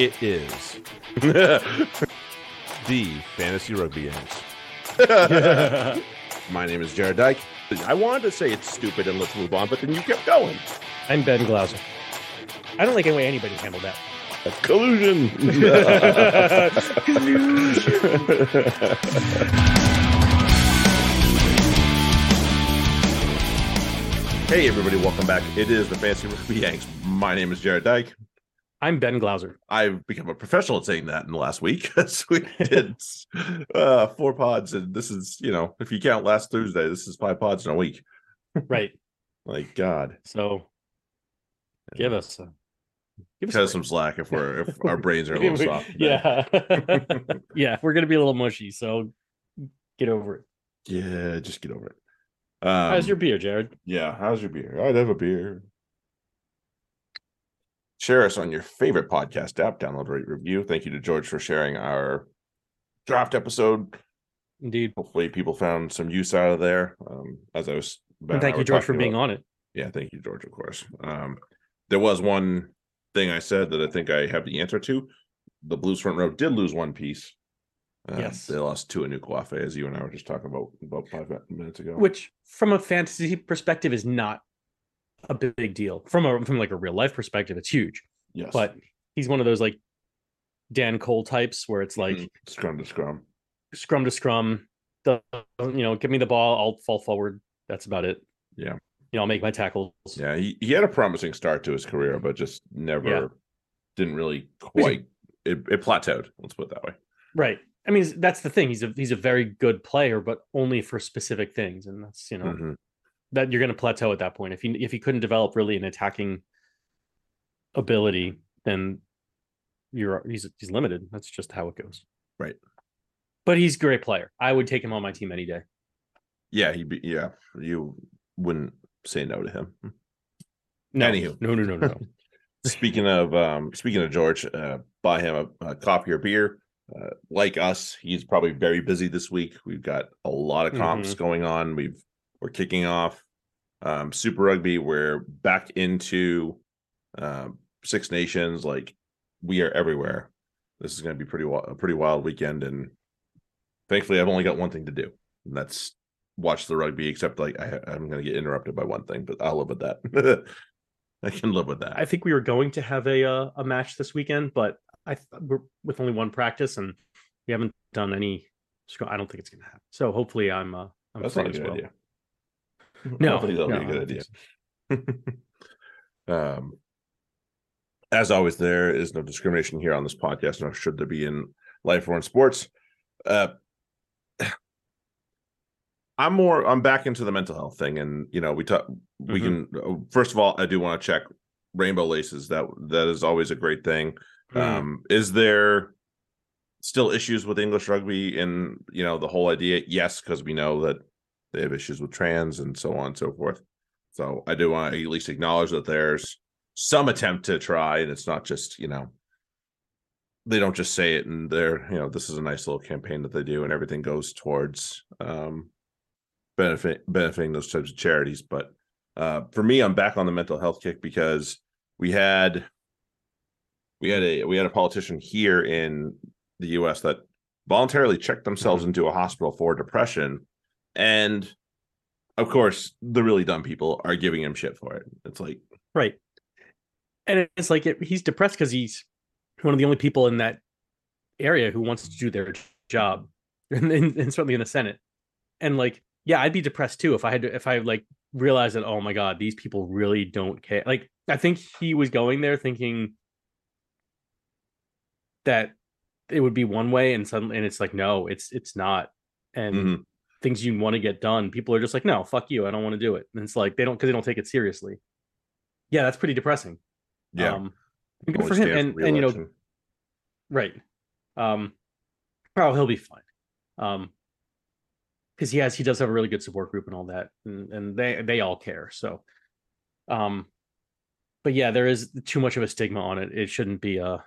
It is the Fantasy Rugby Yanks. My name is Jarrod Dyke. I wanted to say it's stupid and let's move on, but then you kept going. I'm Ben Glauser. I don't like any way anybody handled that. Collusion. hey, everybody, welcome back. It is the Fantasy Rugby Yanks. My name is Jarrod Dyke. I'm Ben Glauser. I've become a professional at saying that in the last week because we did uh, four pods, and this is, you know, if you count last Thursday, this is five pods in a week. Right. Like God, So give us a give us a cut us break. some slack if we're if our brains are a little soft. yeah. yeah, we're gonna be a little mushy, so get over it. yeah, just get over it. Um, How's your beer, Jarrod? yeah? How's your beer? I'd have a beer. Share us on your favorite podcast app. Download, rate, review. Thank you to George for sharing our draft episode. Indeed. Hopefully, people found some use out of there. Um, as I was, And thank you, George, for being about- on it. Yeah, thank you, George. Of course. Um, there was one thing I said that I think I have the answer to. The Blues front row did lose one piece. Uh, Yes. they lost Tu'inukuafe, as you and I were just talking about about five minutes ago. Which from a fantasy perspective is not a big deal. From a from like a real life perspective, it's huge. yes, But he's one of those like Dan Cole types where it's like Mhm. scrum to scrum. scrum to scrum. The you know, give me the ball, I'll fall forward. That's about it. Yeah. You know, I'll make my tackles. Yeah, he, he had a promising start to his career, but just never Yeah. didn't really quite. It, it plateaued. Let's put it that way. Right. I mean, that's the thing. He's a he's a very good player, but only for specific things, and that's you know Mhm. That you're going to plateau at that point. If he if he couldn't develop really an attacking ability, then you're he's he's limited. That's just how it goes. Right. But he's a great player. I would take him on my team any day. Yeah, he. Be, yeah, you wouldn't say no to him. No, Anywho. no, no, no, no. speaking of um speaking of george uh buy him a, a coffee or beer uh, like us he's probably very busy this week we've got a lot of comps going on we've we're kicking off um super rugby we're back into um six nations like we are everywhere this is going to be pretty a pretty wild weekend and thankfully i've only got one thing to do and that's watch the rugby except like I, i'm going to get interrupted by one thing but i'll live with that i can live with that I think we were going to have a uh, a match this weekend, but I th- we're with only one practice and we haven't done any. I don't think it's going to happen. So hopefully, I'm uh, I'm That's free not a as good well. idea. I No, don't think that'll no, be I a good idea. um, as always, there is no discrimination here on this podcast, nor should there be in life or in sports. Uh, I'm more. I'm back into the mental health thing, and you know, we talk. We can. Mm-hmm. uh, First of all, I do want to check rainbow laces. That that is always a great thing. Mm. Um, is there still issues with English rugby and you know the whole idea? Yes, because we know that they have issues with trans and so on and so forth. So I do want to at least acknowledge that there's some attempt to try, and it's not just you know they don't just say it and they're you know this is a nice little campaign that they do and everything goes towards um benefit benefiting those types of charities. But uh for me i'm back on the mental health kick because we had we had a we had a politician here in the us that voluntarily checked themselves into a hospital for depression and of course the really dumb people are giving him shit for it it's like Right. And it's like it, he's depressed because he's one of the only people in that area who wants to do their job, and, and, and certainly in the Senate. And like, yeah, I'd be depressed too if I had to, if I like realized that, oh my God, these people really don't care. Like, I think he was going there thinking that it would be one way, and suddenly, and it's like, no, it's it's not. And mhm. Things you want to get done, people are just like, no, fuck you, I don't want to do it. And it's like they don't because they don't take it seriously. Yeah, that's pretty depressing. yeah Um, good Only for him. And and you know, right. Um, oh, he'll be fine. Um, because he has he does have a really good support group and all that, and and they they all care. So, um, but yeah, there is too much of a stigma on it. It shouldn't be a,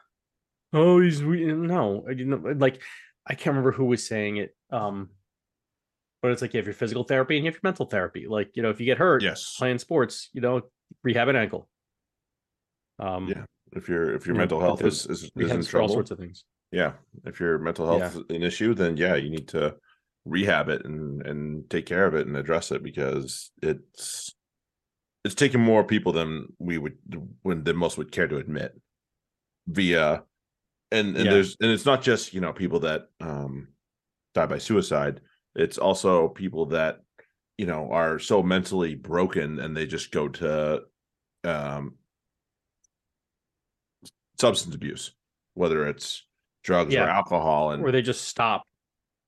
oh, he's we-" no, I didn't like. I can't remember who was saying it. Um, but it's like you have your physical therapy and you have your mental therapy. Like you know, if you get hurt yes playing sports, you know, rehab an ankle. Um, Yeah. If your if your You know, mental health is is, is in for all sorts of things. yeah. If your mental health is an issue, then yeah, you need to rehab it and and take care of it and address it because it's it's taking more people than we would when than most would care to admit via and and Yeah. there's and it's not just you know people that um die by suicide it's also people that you know are so mentally broken and they just go to um substance abuse whether it's drugs or alcohol and Or they just stop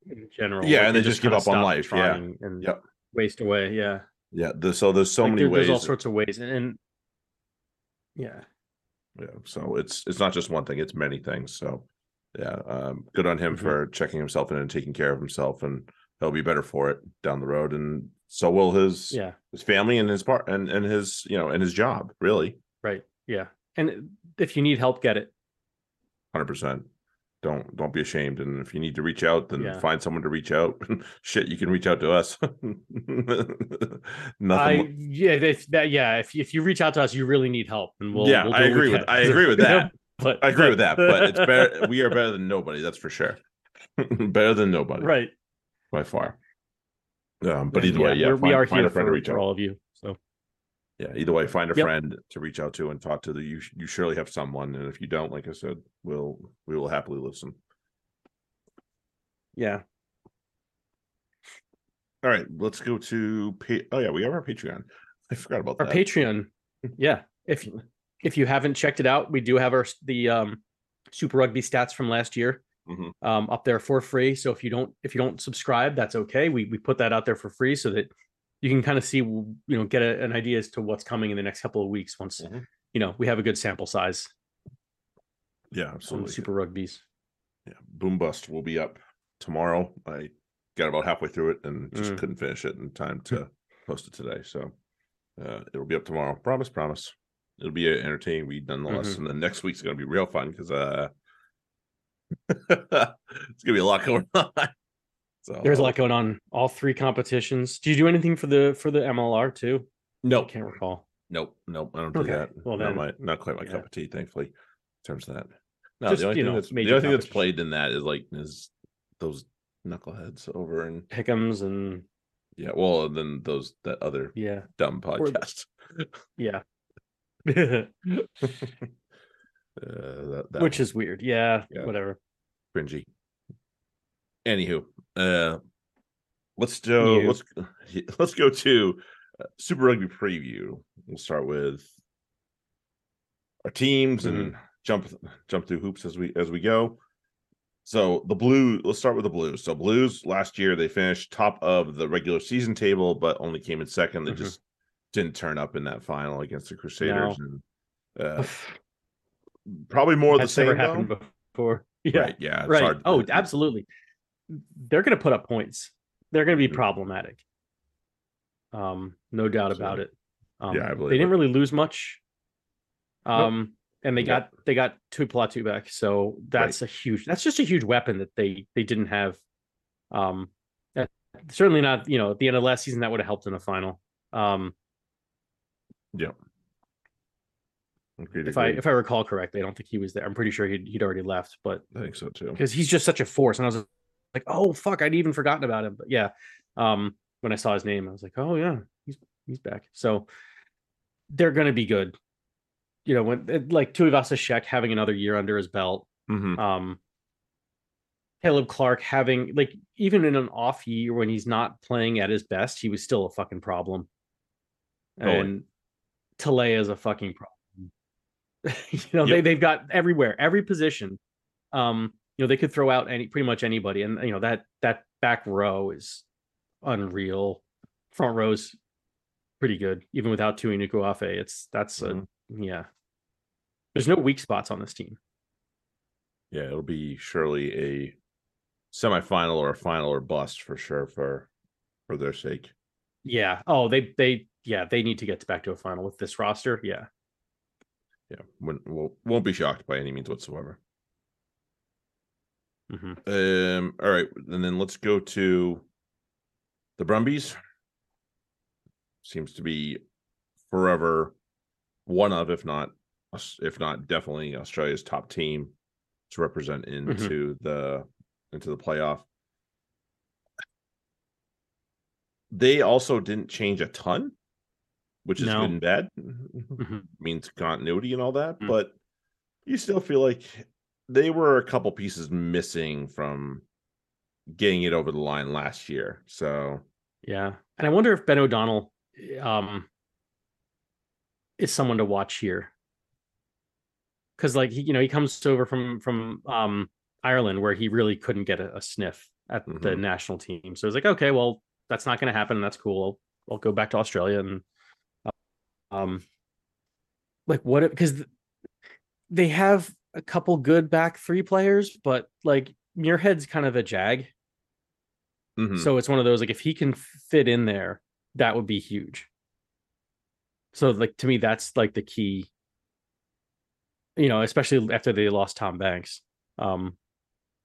in general. Yeah, like, and they just give up on life, yeah. And Yep. waste away. Yeah. yeah the, so there's so Like, many there- ways There's all sorts of ways. And, and yeah. yeah so it's it's not just one thing it's many things so yeah um good on him Mhm. for checking himself in and taking care of himself and he'll be better for it down the road and so will his Yeah. his family and his part and and his you know and his job really Right. Yeah. And if you need help, get it. 100% don't don't be ashamed and if you need to reach out then Yeah. find someone to reach out shit you can reach out to us nothing I yeah that, that yeah if if you reach out to us you really need help and we'll yeah we'll i agree with i agree with that but i agree with that but it's better we are better than nobody that's for sure better than nobody right by far. Um, but either way, yeah, we're, we find- are find here a friend for, to reach for out. all of you so Yeah, either way, find a Yep. friend to reach out to and talk to. The you you surely have someone, and if you don't, like I said, we'll we will happily listen. yeah All right, let's go to pa- oh yeah, we have our Patreon. I forgot about our that. patreon yeah if if you haven't checked it out we do have our the um super rugby stats from last year Mhm. um up there for free so if you don't if you don't subscribe that's okay we we put that out there for free so that you can kind of see you know get a, an idea as to what's coming in the next couple of weeks once Mhm. you know we have a good sample size Yeah, absolutely. super rugbies Yeah, Boom Bust will be up tomorrow. I got about halfway through it and just Mm. couldn't finish it in time to post it today. So uh, it'll be up tomorrow. Promise, promise. It'll be uh, entertaining read nonetheless. Mm-hmm. And then next week's gonna be real fun because uh, it's gonna be a lot going on. So There's a lot going on. All three competitions. Do you do anything for the for the MLR too? Nope, can't recall. nope, nope. I don't do Okay, that. well not my, not quite my yeah. cup of tea, thankfully. In terms of that, no, Just, the only thing know, that's the only thing that's played in that is like is those knuckleheads over and Pickums and yeah, well, and then those that other yeah, dumb Or- podcast. yeah. Uh, that, that Which one, is weird. Yeah, Yeah. whatever. Cringy. Anywho, uh, let's You. let's let's go to uh, Super Rugby preview. We'll start with our teams Mm-hmm. and jump jump through hoops as we as we go. So the blue, let's start with the blues. So blues last year they finished top of the regular season table, but only came in second. They Mhm. just didn't turn up in that final against the Crusaders. And, uh, probably more of the same. never happened though. before. Yeah, Right, yeah, right. Oh, absolutely. They're going to put up points. They're going to be Mhm. problematic. Um, no doubt about it. Um, Yeah, I believe they didn't it. really lose much. Um, and they Nope. got they got Tuipulotu back, so that's a huge. That's just a huge weapon that they they didn't have. Um, that, certainly not. You know, at the end of last season, that would have helped in the final. Um, Agreed, if I agreed. if I recall correctly, I don't think he was there. I'm pretty sure he'd he'd already left, but I think so too. because he's just such a force. And I was like, oh fuck, I'd even forgotten about him. But yeah, um, when I saw his name, I was like, oh yeah, he's he's back. So they're gonna be good. You know, when like Tuivasa-Sheck having another year under his belt, Mhm. um, Caleb Clarke having like even in an off year when he's not playing at his best, he was still a fucking problem. Totally. And Tele'a is a fucking problem. you know, they Yep. they've got everywhere, every position. Um, you know, they could throw out any pretty much anybody, and you know that that back row is unreal. Front row's pretty good, even without Tu'inukuafe. It's that's Mhm. a yeah. There's no weak spots on this team. Yeah, it'll be surely a semifinal or a final or bust for sure for for their sake. Yeah. Oh, they they yeah they need to get back to a final with this roster. Yeah. Yeah, won't won't, won't be shocked by any means whatsoever. hmm Um, all right, and then let's go to the Brumbies. Seems to be forever one of, if not if not definitely Australia's top team to represent into the into the playoff. They also didn't change a ton, which is No. good and bad. Mhm. Means continuity and all that, Mm. but you still feel like they were a couple pieces missing from getting it over the line last year. So Yeah, and I wonder if Ben O'Donnell um is someone to watch here. Cuz like he, you know, he comes over from from um Ireland where he really couldn't get a, a sniff at the Mhm. national team. So it's like, okay, well, that's not going to happen. That's cool. I'll, I'll go back to Australia and um like what because they have a couple good back three players, but like Muirhead's kind of a jag. mhm. So it's one of those like if he can fit in there, that would be huge. So like to me, that's like the key. You know, especially after they lost Tom Banks. Um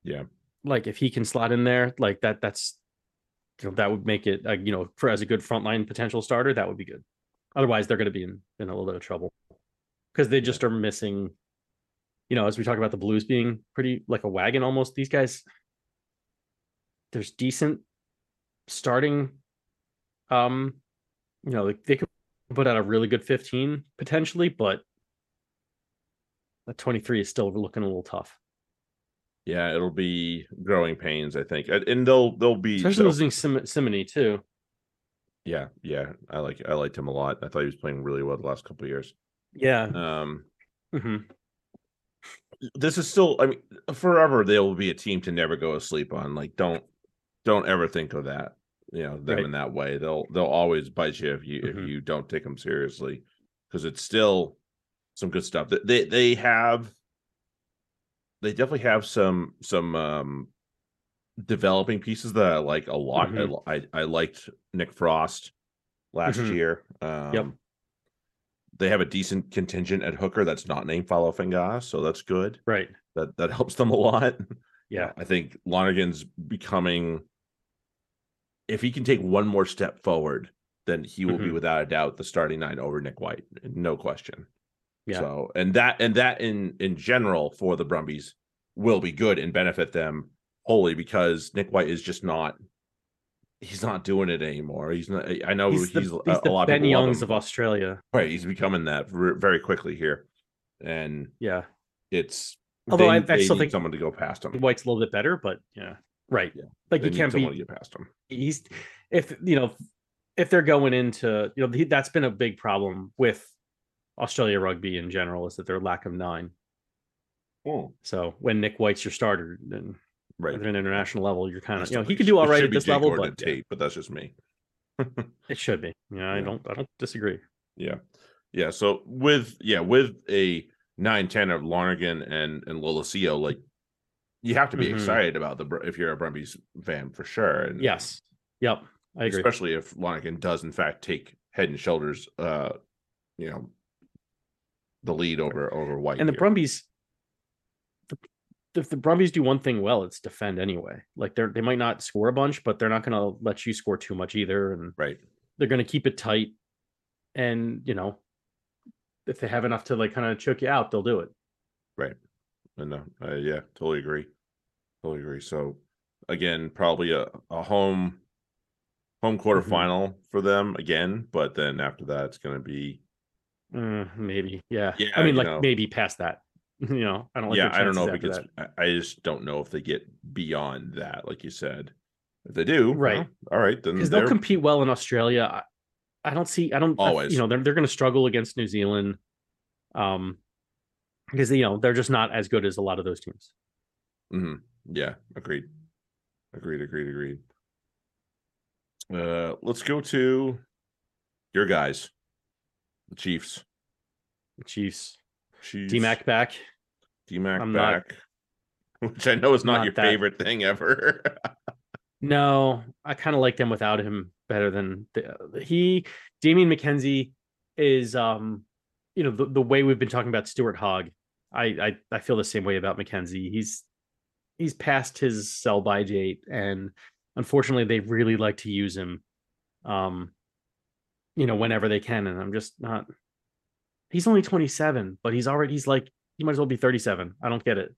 Yeah. Like if he can slot in there, like that that's you know, that would make it uh, you know, for as a good frontline potential starter, that would be good. Otherwise, they're gonna be in, in a little bit of trouble. Because they just are missing, you know, as we talk about the blues being pretty like a wagon almost, these guys there's decent starting um you know like they could put out a really good 15 potentially but the 23 is still looking a little tough yeah, it'll be growing pains, I think. And- they'll they'll be especially they'll- losing Sim- Simony too Yeah, yeah, I like I liked him a lot. I thought he was playing really well the last couple of years. yeah Um, Mhm. this is still, I mean, forever they will be a team to never go to sleep on. Like, don't don't ever think of that. You know them Right. in that way. They'll they'll always bite you if you Mhm. if you don't take them seriously, because it's still some good stuff. They they have they definitely have some some um developing pieces that I like a lot. I Mhm. li- I, I liked Nick Frost last Mhm. year. Um they have a decent contingent at hooker that's not named Folau so that's good. right That that helps them a lot. yeah I think Lonergan's becoming if he can take one more step forward, then he will be Mhm. without a doubt the starting nine over Nick White. No question. yeah So and that and that in in general for the Brumbies will be good and benefit them wholly because Nick White is just not he's not doing it anymore. He's not I know he's the, a, he's a lot of Ben love Youngs of Australia right. He's becoming that ver- very quickly here. And yeah it's Although they, I- I still think- someone to go past him. White's a little bit better but yeah right Yeah. like you can't be to get past him. he's if you know if they're going into you know he, that's been a big problem with Australia rugby in general is that their lack of nine. Oh, So when Nick White's your starter, then right. at an international level, you're kind of you know he could do all right at this Jake level, Gordon but Tate, but that's just me. it should be. Yeah, I don't I don't disagree. Yeah. Yeah. So with yeah, with a 9-10 of Lonergan and and Lolesio, like you have to be Mhm. excited about the Br- if you're a Brumbies fan for sure. And Yes. Yep. I agree. especially if Lonergan does in fact take head and shoulders uh you know the lead over over White. and the here. Brumbies, if the Brumbies do one thing well, it's defend anyway. Like they're they might not score a bunch, but they're not going to let you score too much either, and right. they're going to keep it tight. And you know, if they have enough to like kind of choke you out, they'll do it. And uh, uh, yeah, totally agree. Totally agree. So again, probably a, a home home Mm-hmm. quarterfinal for them again, but then after that it's gonna be Mm, maybe, yeah. Yeah, I mean, like know. maybe past that. You know, I don't like. yeah, I don't know if it gets I, I just don't know if they get beyond that, like you said. If they do, Right. well, all right, then because they'll compete well in Australia. I, I don't see. I don't I- Always. you know, they're they're going to struggle against New Zealand, um, because you know they're just not as good as a lot of those teams. Mhm. yeah, agreed. Agreed, agreed, agreed. Uh let's go to your guys. The Chiefs. The Chiefs, Chiefs. DMAC back. DMAC I'm not- back. Which I know is not, not your that- favorite thing ever. No, I kind of like them without him better than the, he. Damian McKenzie is, um, you know, the, the way we've been talking about Stuart Hogg. I, I I feel the same way about McKenzie. He's he's past his sell by date, and unfortunately, they really like to use him, um, you know, whenever they can. And I'm just not. He's only 27, but he's already he's like he might as well be 37. I don't get it.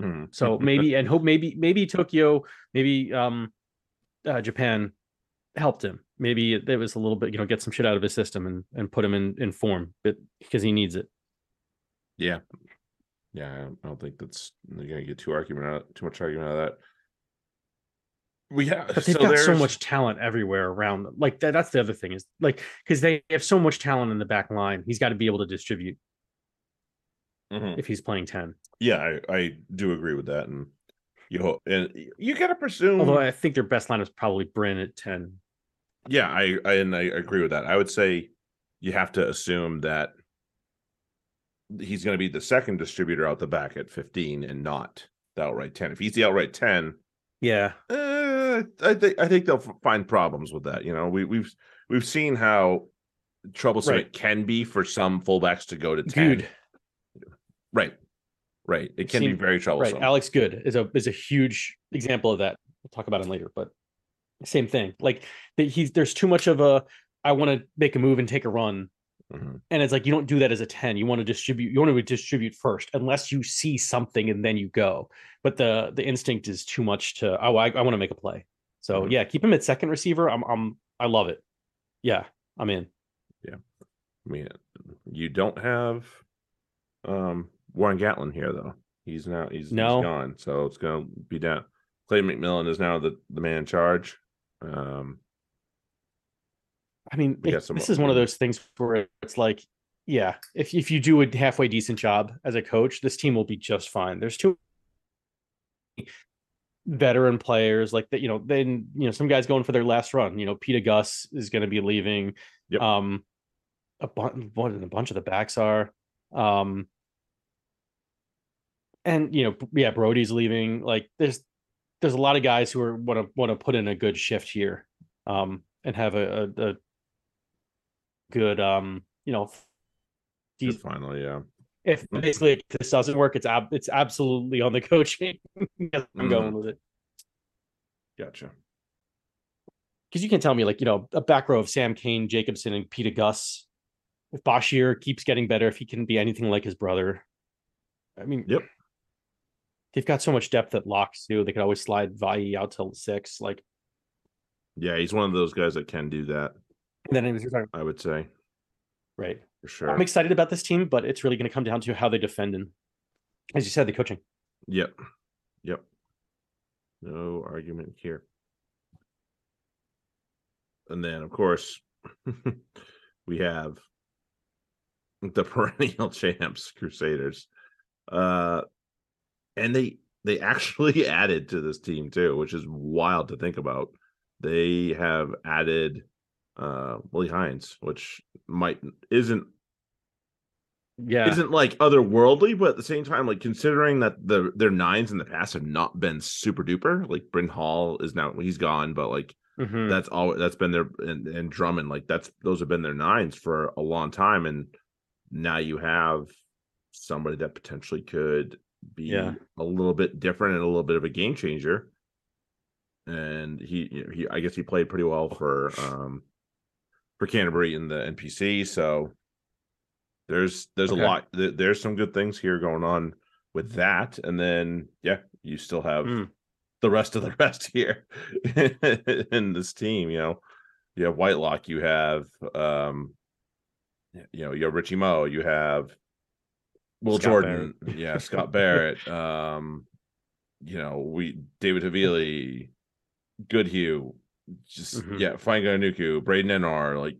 Mhm. So maybe and hope maybe maybe Tokyo, maybe um uh, Japan helped him. Maybe it, it was a little bit, you know, get some shit out of his system and and put him in in form, but because he needs it. Yeah. Yeah, I don't- I don't think that's you're gonna get too argument out too much argument out of that. We have But they've so got so much talent everywhere around them. Like that, that's the other thing is like because they have so much talent in the back line. He's got to be able to distribute Mhm. if he's playing 10. Yeah, I, I do agree with that, and you hope and you gotta presume. Although I think their best line is probably Bryn at 10. yeah, I, I and I agree with that. I would say you have to assume that he's going to be the second distributor out the back at 15 and not the outright 10. If he's the outright 10, Yeah. uh, I think I think they'll find problems with that. You know, we we've we've seen how troublesome Right. it can be for some fullbacks to go to 10. Dude, Right. Right. It can be very troublesome. right. Alex Goode is a is a huge example of that. We'll talk about him later, but same thing. Like he's there's too much of a I want to make a move and take a run. Mhm. And it's like you don't do that as a 10. You want to distribute, you want to distribute first, unless you see something and then you go. But the the instinct is too much to oh, I, I want to make a play. So Mhm. yeah, keep him at second receiver. I'm I'm I love it. Yeah, I'm in. Yeah i mean, you don't have um Warren Gatland here though. He's now he's, No. he's gone, so it's gonna be down. Clay McMillan is now the the man in charge. Um, I mean, it- this is one of those things where it's like, yeah, if if you do a halfway decent job as a coach, this team will be just fine. There's two veteran players like that, you know, then you know, some guys going for their last run. You know, Peter Gus is going to be leaving. Yep. Um a bunch what a bunch of the backs are. Um and you know, yeah, Brodie's leaving. Like there's there's a lot of guys who are want to want to put in a good shift here. Um and have a, a, a good um you know good these- finally, yeah. if basically if this doesn't work it's ab- it's absolutely on the coaching i'm going with it Gotcha. because you can tell me like you know a back row of sam cane jacobson and peter gus if bashir keeps getting better if he can be anything like his brother i mean Yep. they've got so much depth at locks too they could always slide Vai out till six like Yeah, he's one of those guys that can do that. And then anyways, you're I would say right for sure. i'm excited about this team but it's really going to come down to how they defend and as you said the coaching Yep. Yep. No argument here. And then, of course, we have the perennial champs, Crusaders. Uh and they they actually added to this team too, which is wild to think about. They have added uh Willi Heinz, which might isn't yeah isn't like otherworldly, but at the same time, like considering that the their nines in the past have not been super duper. Like Bryn Hall is now he's gone, but like Mhm. that's all that's been their and, and Drummond, like that's those have been their nines for a long time, and now you have somebody that potentially could be Yeah. a little bit different and a little bit of a game changer. And he, he, I guess he played pretty well for um for Canterbury in the NPC. So there's there's Okay. a lot. There, there's some good things here going on with that, and then yeah, you still have Mm. the rest of the rest here in this team. You know, you have Whitelock, you have um, you know, you have Richie Moe, you have Will Scott Jordan, yeah, Scott Barrett, um, you know, we David Havili, Goodhue, just Mhm. yeah, Fainga'anuku, Braydon Ennor, like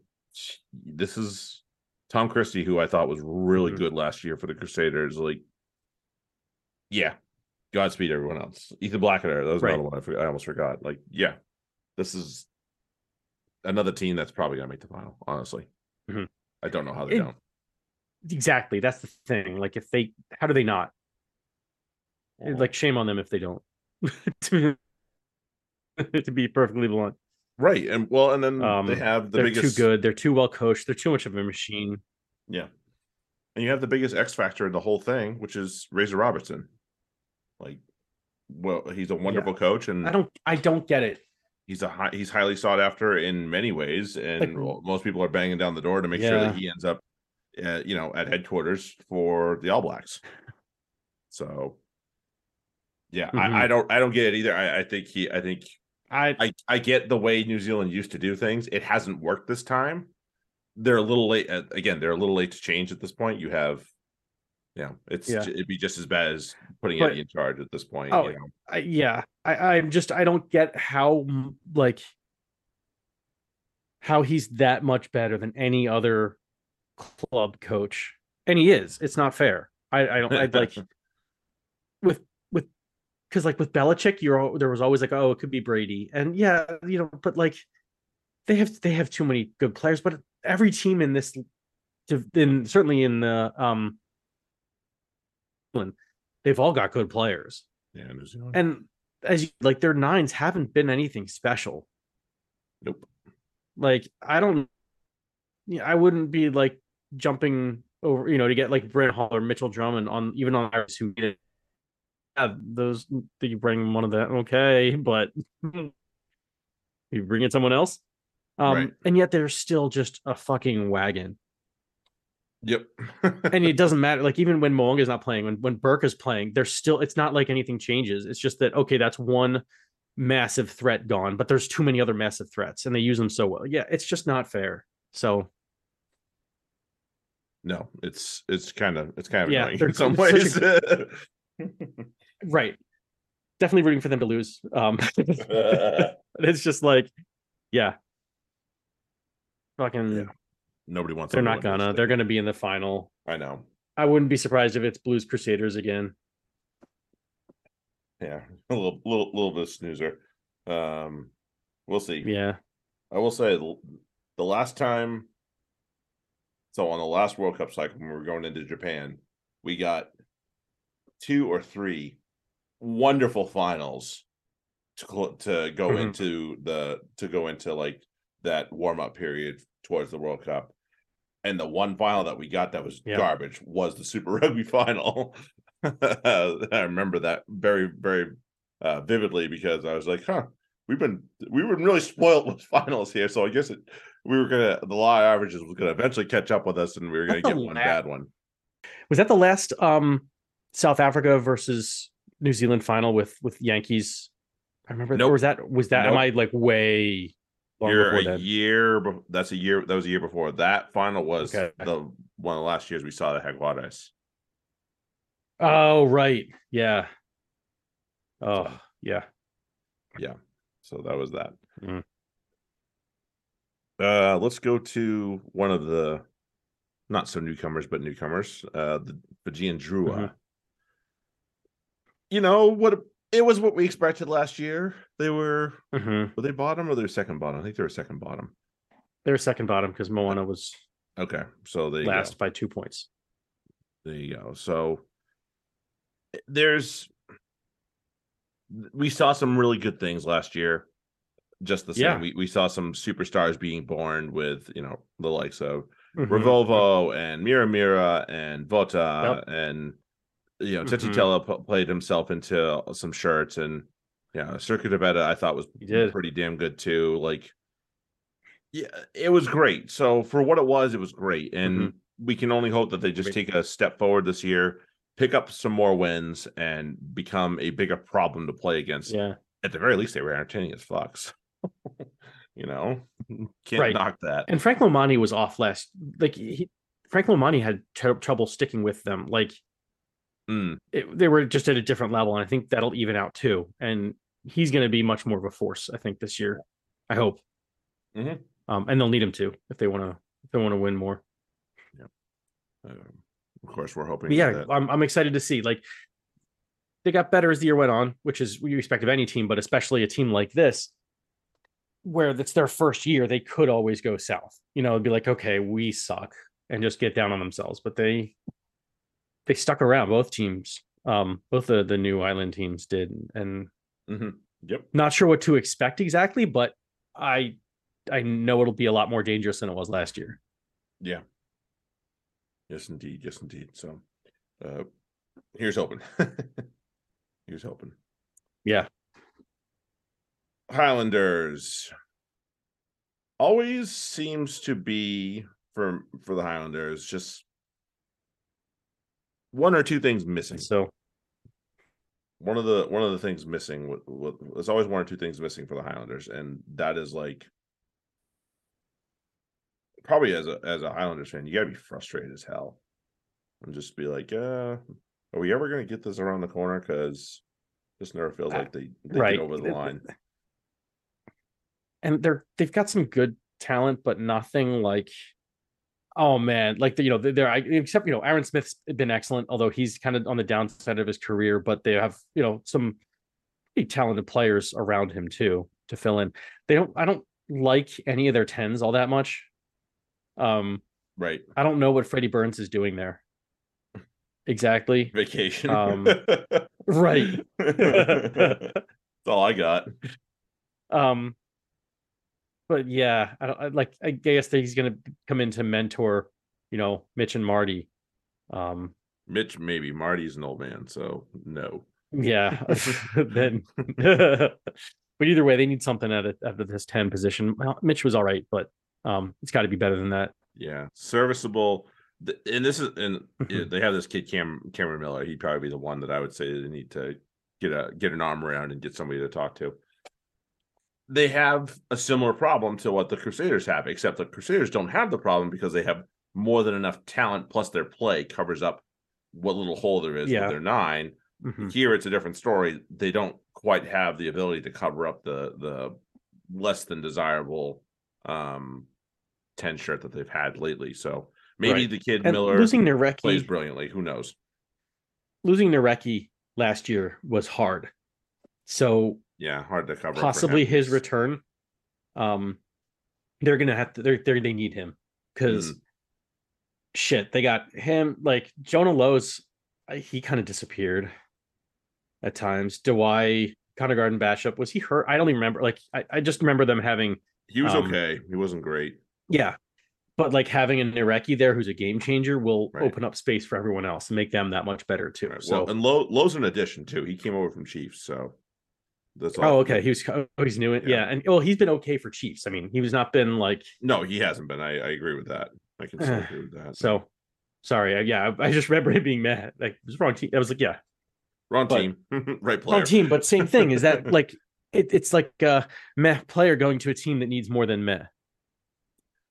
this is Tom Christie, who I thought was really Mhm. good last year for the Crusaders. Like, yeah, Godspeed everyone else. Ethan Blackadder, that was Right. another one I, I almost forgot. Like, yeah, this is another team that's probably gonna make the final. Honestly, Mhm. I don't know how they It- don't. exactly that's the thing like if they how do they not Uh-huh. like shame on them if they don't to, to be perfectly blunt right, and well, and then Um, they have the they're biggest too good they're too well coached they're too much of a machine Yeah. And you have the biggest X factor in the whole thing, which is Razor Robertson. Like, well, he's a wonderful coach, and i don't i don't get it he's a high, he's highly sought after in many ways, and Like- well, most people are banging down the door to make sure that he ends up uh, you know, at headquarters for the All Blacks. So, yeah, Mhm. I, I don't, I don't get it either. I, I think he, I think I I, I get the way New Zealand used to do things. It hasn't worked this time. They're a little late. uh, Again, they're a little late to change at this point. You have, you know, it's Yeah. it'd be just as bad as putting But- Eddie in charge at this point. Oh, you know? I, yeah, I, I'm just I don't get how like how he's that much better than any other club coach, and he is. It's not fair. I, I don't. I'd like with because like with Belichick, you're there was always like oh it could be Brady, and yeah you know, but like they have they have too many good players. But every team in this, in certainly in the um, they've all got good players yeah, New Zealand. and as you like their nines haven't been anything special nope. like i don't yeah i wouldn't be like jumping over you know to get like Bryn Hall or Mitchell Drummond on even on Iris who yeah those that you bring one of them, okay but you bring in someone else um Right. and yet they're still just a fucking wagon Yep. and it doesn't matter. Like even when Mo'unga is not playing, when when Burke is playing, there's still it's not like anything changes. It's just that okay, that's one massive threat gone, but there's too many other massive threats, and they use them so well. Yeah, it's just not fair. So no, it's it's kind of it's kind of Yeah, annoying in some ways. Right, definitely rooting for them to lose. Um, it's just like, yeah, fucking. Yeah, Nobody wants. They're not gonna. They're gonna be in the final. I know. I wouldn't be surprised if it's Blues Crusaders again. Yeah, a little little little bit of snoozer. Um, we'll see. Yeah. I will say the the last time, so on the last World Cup cycle when we were going into Japan, we got two or three wonderful finals to cl- to go Mhm. into the to go into like that warm up period towards the World Cup. And the one final that we got that was Yeah. garbage was the Super Rugby final. I remember that very very uh, vividly because I was like, huh, we've been we've been really spoiled with finals here. So I guess it we were gonna the law averages was gonna eventually catch up with us, and we were gonna That's get one lot. bad one. Was that the last um South Africa versus New Zealand final with with Yankees? I remember that. Nope. Or was that was that am I like way long You're a then? year. That's a year. That was a year before. That final was Okay. the one of the last years we saw the Jaguares. Oh right. Yeah. Oh yeah. Yeah. So that was that. Mm. Uh, let's go to one of the not so newcomers, but newcomers. Uh, the Fijian Drua. Mhm. You know what? It was what we expected last year. They were Mhm. were they bottom or their second bottom? I think they were second bottom. They're second bottom because Moana was Okay, so they last by two points. There you go. So eh, there's we saw some really good things last year. Just the same. Yeah. We we saw some superstars being born with, you know, the likes of Mhm. Revolvo and Mira Mira and Vota and you know, Mhm. P- played himself into some shirts and yeah, Circuit of Beta I thought was pretty damn good too. Like yeah, it was great. So for what it was, it was great. And we can only hope that they just take a step forward this year, pick up some more wins, and become a bigger problem to play against. Yeah. At the very least, they were entertaining as fucks. you know, can't Right. knock that. And Frank Lomani was off last. Like he, Frank Lomani had tr- trouble sticking with them. Like Mm, it, they were just at a different level, and I think that'll even out too. And he's going to be much more of a force, I think, this year. I hope. Mhm. Um, and they'll need him to if they want to if they want to win more. um, of course, we're hoping. But yeah, I'm I'm excited to see. Like they got better as the year went on, which is you expect of any team, but especially a team like this, where it's their first year, they could always go south. You know, it'd be like, okay, we suck, and just get down on themselves. But they they stuck around. Both teams, um, both the the new island teams did, and Mhm. Yep. not sure what to expect exactly, but I I know it'll be a lot more dangerous than it was last year. Yeah. Yes, indeed. Yes, indeed. So, uh, here's hoping. here's hoping. Yeah. Highlanders always seems to be for for the Highlanders just one or two things missing. So one of the one of the things missing with, with there's always one or two things missing for the Highlanders, and that is like probably as a as a Highlanders fan, you gotta be frustrated as hell. And just be like, uh, are we ever gonna get this around the corner? Cause this never feels like they, they right. get over the line. and they're they've got some good talent, but nothing like oh man, like the, you know, they're I- except you know, Aaron Smith's been excellent, although he's kind of on the downside of his career, but they have, you know, some pretty talented players around him too to fill in. They don't I don't like any of their tens all that much. Um, Right. I don't know what Freddie Burns is doing there. Exactly. Vacation. Um, right. That's all I got. Um, but yeah, I don't I, like. I guess that he's gonna come in to mentor, you know, Mitch and Marty. Um, Mitch, maybe Marty's an old man, so no. yeah. then, but either way, they need something at of this ten position. Well, Mitch was all right, but um, it's got to be better than that. Yeah, serviceable. And this is and Mhm. they have this kid Cam Cameron Miller. He'd probably be the one that I would say they need to get a get an arm around and get somebody to talk to. They have a similar problem to what the Crusaders have, except the Crusaders don't have the problem because they have more than enough talent plus their play covers up what little hole there is Yeah. with their nine. Mhm. Here it's a different story. They don't quite have the ability to cover up the the less than desirable um 10 shirt that they've had lately. So maybe Right. the kid And Miller losing plays brilliantly. Who knows? losing Nareki last year was hard. So Yeah, hard to cover. possibly his return. Um, they're gonna have to. They're, they're they need him because Mm-hmm. shit, they got him. Like Jonah Lowe's, uh, he kind of disappeared at times. Dewey, Connor Garden-Bachop, was he hurt? I don't even remember. Like I, I just remember them having He was um, okay. He wasn't great. yeah. But like having an Ireki there who's a game changer will Right. open up space for everyone else and make them that much better too. Right, So Well, and Lowe, Lowe's an addition too. He came over from Chiefs, so that's all. oh okay, he was oh, he's new. Yeah. Yeah. and well he's been okay for Chiefs. I mean, he was not been like No, he hasn't been. I, I agree with that. I can still agree with that. So sorry, I, yeah, I I just remember him being mad. Like it was wrong team. I was like, yeah, wrong but- team, right player. wrong team. But same thing is that like it, it's like a meh player going to a team that needs more than meh.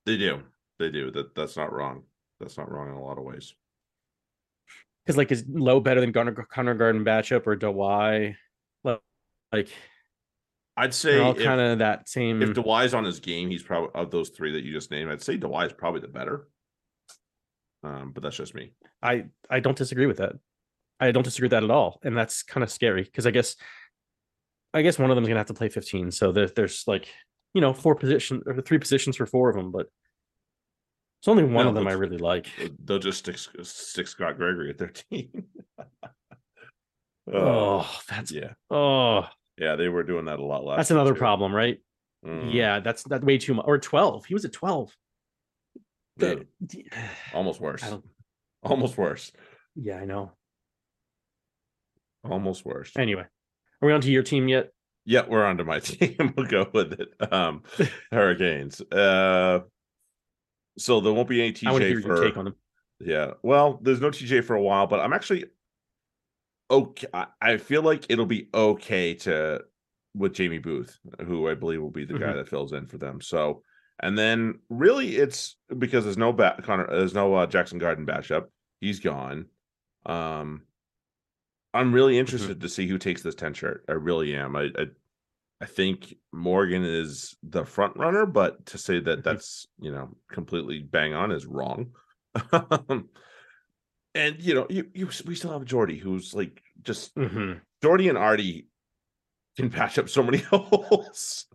They do. They do. That that's not wrong. That's not wrong in a lot of ways. Because like is low better than Connor, Connor Garden-Bachop or Dewey? Like, I'd say all kind of that same. if Dewey's on his game, he's probably of those three that you just named. I'd say Dewey's probably the better. Um, but that's just me. I I don't disagree with that. I don't disagree with that at all, and that's kind of scary because I guess I guess one of them's gonna have to play 15. So there, there's like you know four position or three positions for four of them, but it's only one No, of them I really like. They'll just stick stick Scott Gregory at their team. Oh, that's yeah, oh, yeah. They were doing that a lot last. that's another too. problem, right? Mhm. Yeah, that's that way too much. Or 12. He was at 12. Yeah, The- almost worse. Almost worse. Yeah, I know. Almost worse. Anyway, are we on to your team yet? Yeah, we're onto my team. we'll go with it. Um, Hurricanes. Uh, so there won't be any I want to hear TJ your for take on them. yeah. Well, there's no TJ for a while, but I'm actually okay. I, feel like it'll be okay to with Jamie Booth, who I believe will be the guy Mhm. that fills in for them. So, and then really it's because there's no bat Connor, there's no uh, Jackson Garden-Bachop. He's gone. Um, I'm really interested to see who takes this 10 shirt. I really am. I, I I think Morgan is the front runner, but to say that Mhm. that's you know completely bang on is wrong. and you know, you, you we still have Jordie, who's like just Mhm. Jordie and Ardie can patch up so many holes.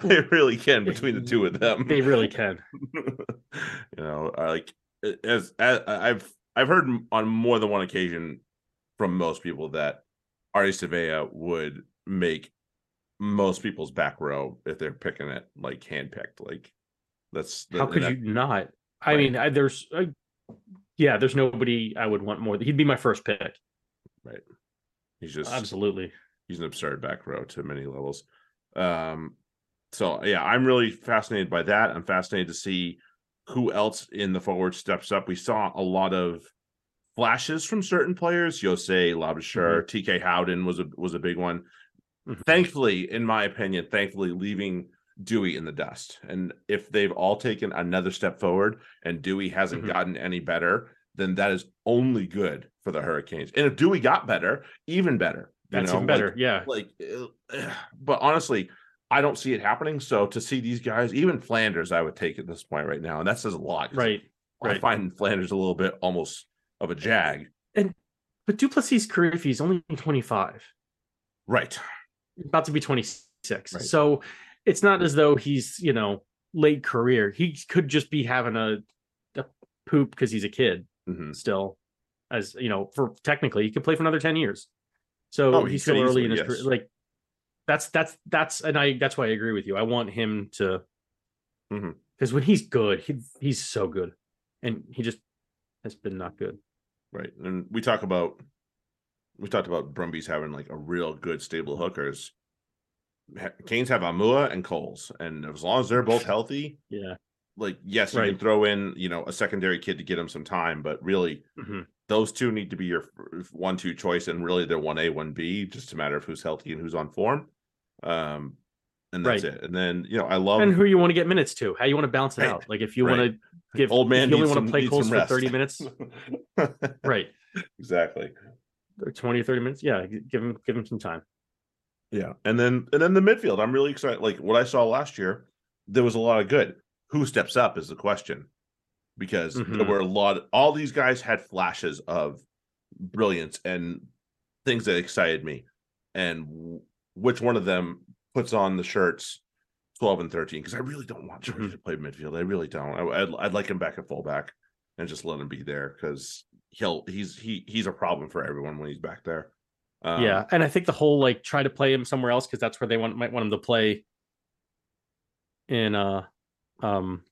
they really can between the two of them. They really can. you know, like as, as I've I've heard on more than one occasion from most people that Ardie Savea would make most people's back row if they're picking it like handpicked. Like that's How could that- you not? I Right. mean, I, there's, I, yeah, there's nobody I would want more. He'd be my first pick. Right. He's just Absolutely. he's an absurd back row to many levels. Um, so yeah, I'm really fascinated by that. I'm fascinated to see who else in the forward steps up. We saw a lot of flashes from certain players. Yosei, Labashur, TK Howden was a was a big one. Mhm. Thankfully, in my opinion, thankfully leaving Dewey in the dust. And if they've all taken another step forward and Dewey hasn't Mhm. gotten any better, then that is only good for the Hurricanes. And if Dewey got better, even better. you That's know, even like- better. yeah. like but honestly i don't see it happening so to see these guys even flanders i would take at this point right now and that says a lot. Right. i find flanders a little bit almost of a jag And But Du'Plessis Kirifi is only 25, right about to be 26. Right. So it's not as though he's, you know, late career. He could just be having a, a poop because he's a kid Mhm. still. As you know, for technically, he could play for another 10 years. So Oh, he's still early in his yes. career. Like that's that's that's and I that's why I agree with you. I want him to because when he's good, he he's so good. And he just has been not good. right and we talk about we talked about brumbies having like a real good stable hookers canes have aumua and coles and as long as they're both healthy Yeah. like yes you can throw in you know a secondary kid to get him some time but really Mhm. those two need to be your one two choice and really they're one a one b just a matter of who's healthy and who's on form um and that's Right. it and then you know i love and who you want to get minutes to, how you want to balance it Right, out. Like if you right. want to give old man you only want to play Coles for 30 minutes, right? exactly Or 20 or 30 minutes. Yeah, give him give him some time. Yeah and then and then the midfield i'm really excited like what i saw last year there was a lot of good. Who steps up is the question. Because there Mhm. were a lot all these guys had flashes of brilliance and things that excited me. And which one of them puts on the shirts 12 and 13 because i really don't want George Mhm. to play midfield i really don't. I, I'd, I'd like him back at fullback and just let him be there because he'll he's he he's a problem for everyone when he's back there um, yeah, and I think the whole like try to play him somewhere else because that's where they want might want him to play. In uh, um,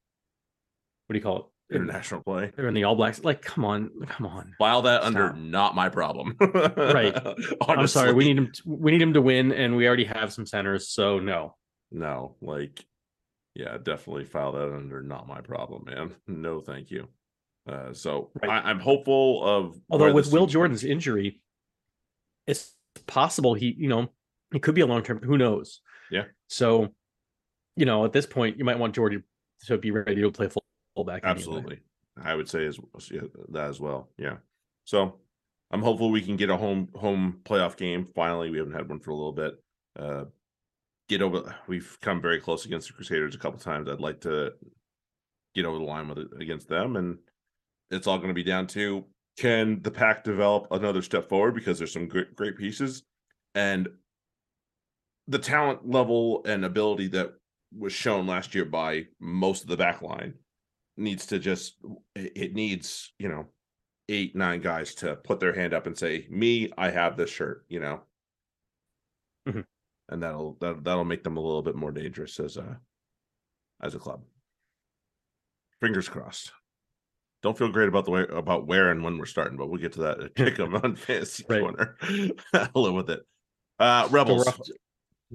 what do you call it? International play they're in the All Blacks. Like, come on, come on. file that under not my problem Right. I'm sorry, we need him. To, we need him to win, and we already have some centers, so no. no like yeah definitely file that under not my problem man no thank you uh so Right. I, i'm hopeful of Although with Will team- Jordan's injury, it's possible he, you know, it could be a long term. Who knows? Yeah. So, you know, at this point, you might want Jordie to be ready to play full fullback. absolutely i would say as that as well yeah so i'm hopeful we can get a home home playoff game finally we haven't had one for a little bit uh get over we've come very close against the crusaders a couple times i'd like to get over the line with it against them and it's all going to be down to can the pack develop another step forward because there's some great great pieces? And the talent level and ability that was shown last year by most of the back line needs to just it needs you know eight nine guys to put their hand up and say me i have this shirt you know? Mhm. and that'll that, that'll make them a little bit more dangerous as a as a club. Fingers crossed don't feel great about the way about where and when we're starting but we'll get to that kick 'em on fantasy Right. corner i'll with it uh rebels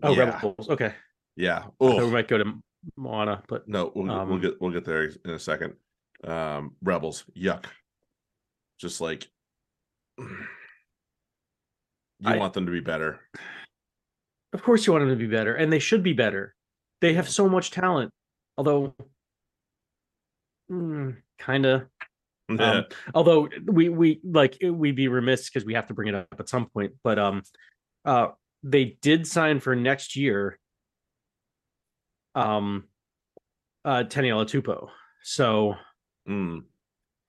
oh, Yeah. Rebels. Okay. yeah So we oh might go to Moana, but no we'll, get- we'll Um, get we'll get there in a second um rebels yuck just like you I- want them to be better of course you want them to be better, and they should be better. They have so much talent, although, kind of. Um, although we we like we'd be remiss because we have to bring it up at some point. But um, uh, they did sign for next year. Um, uh, Taniela Tupou. So Mm,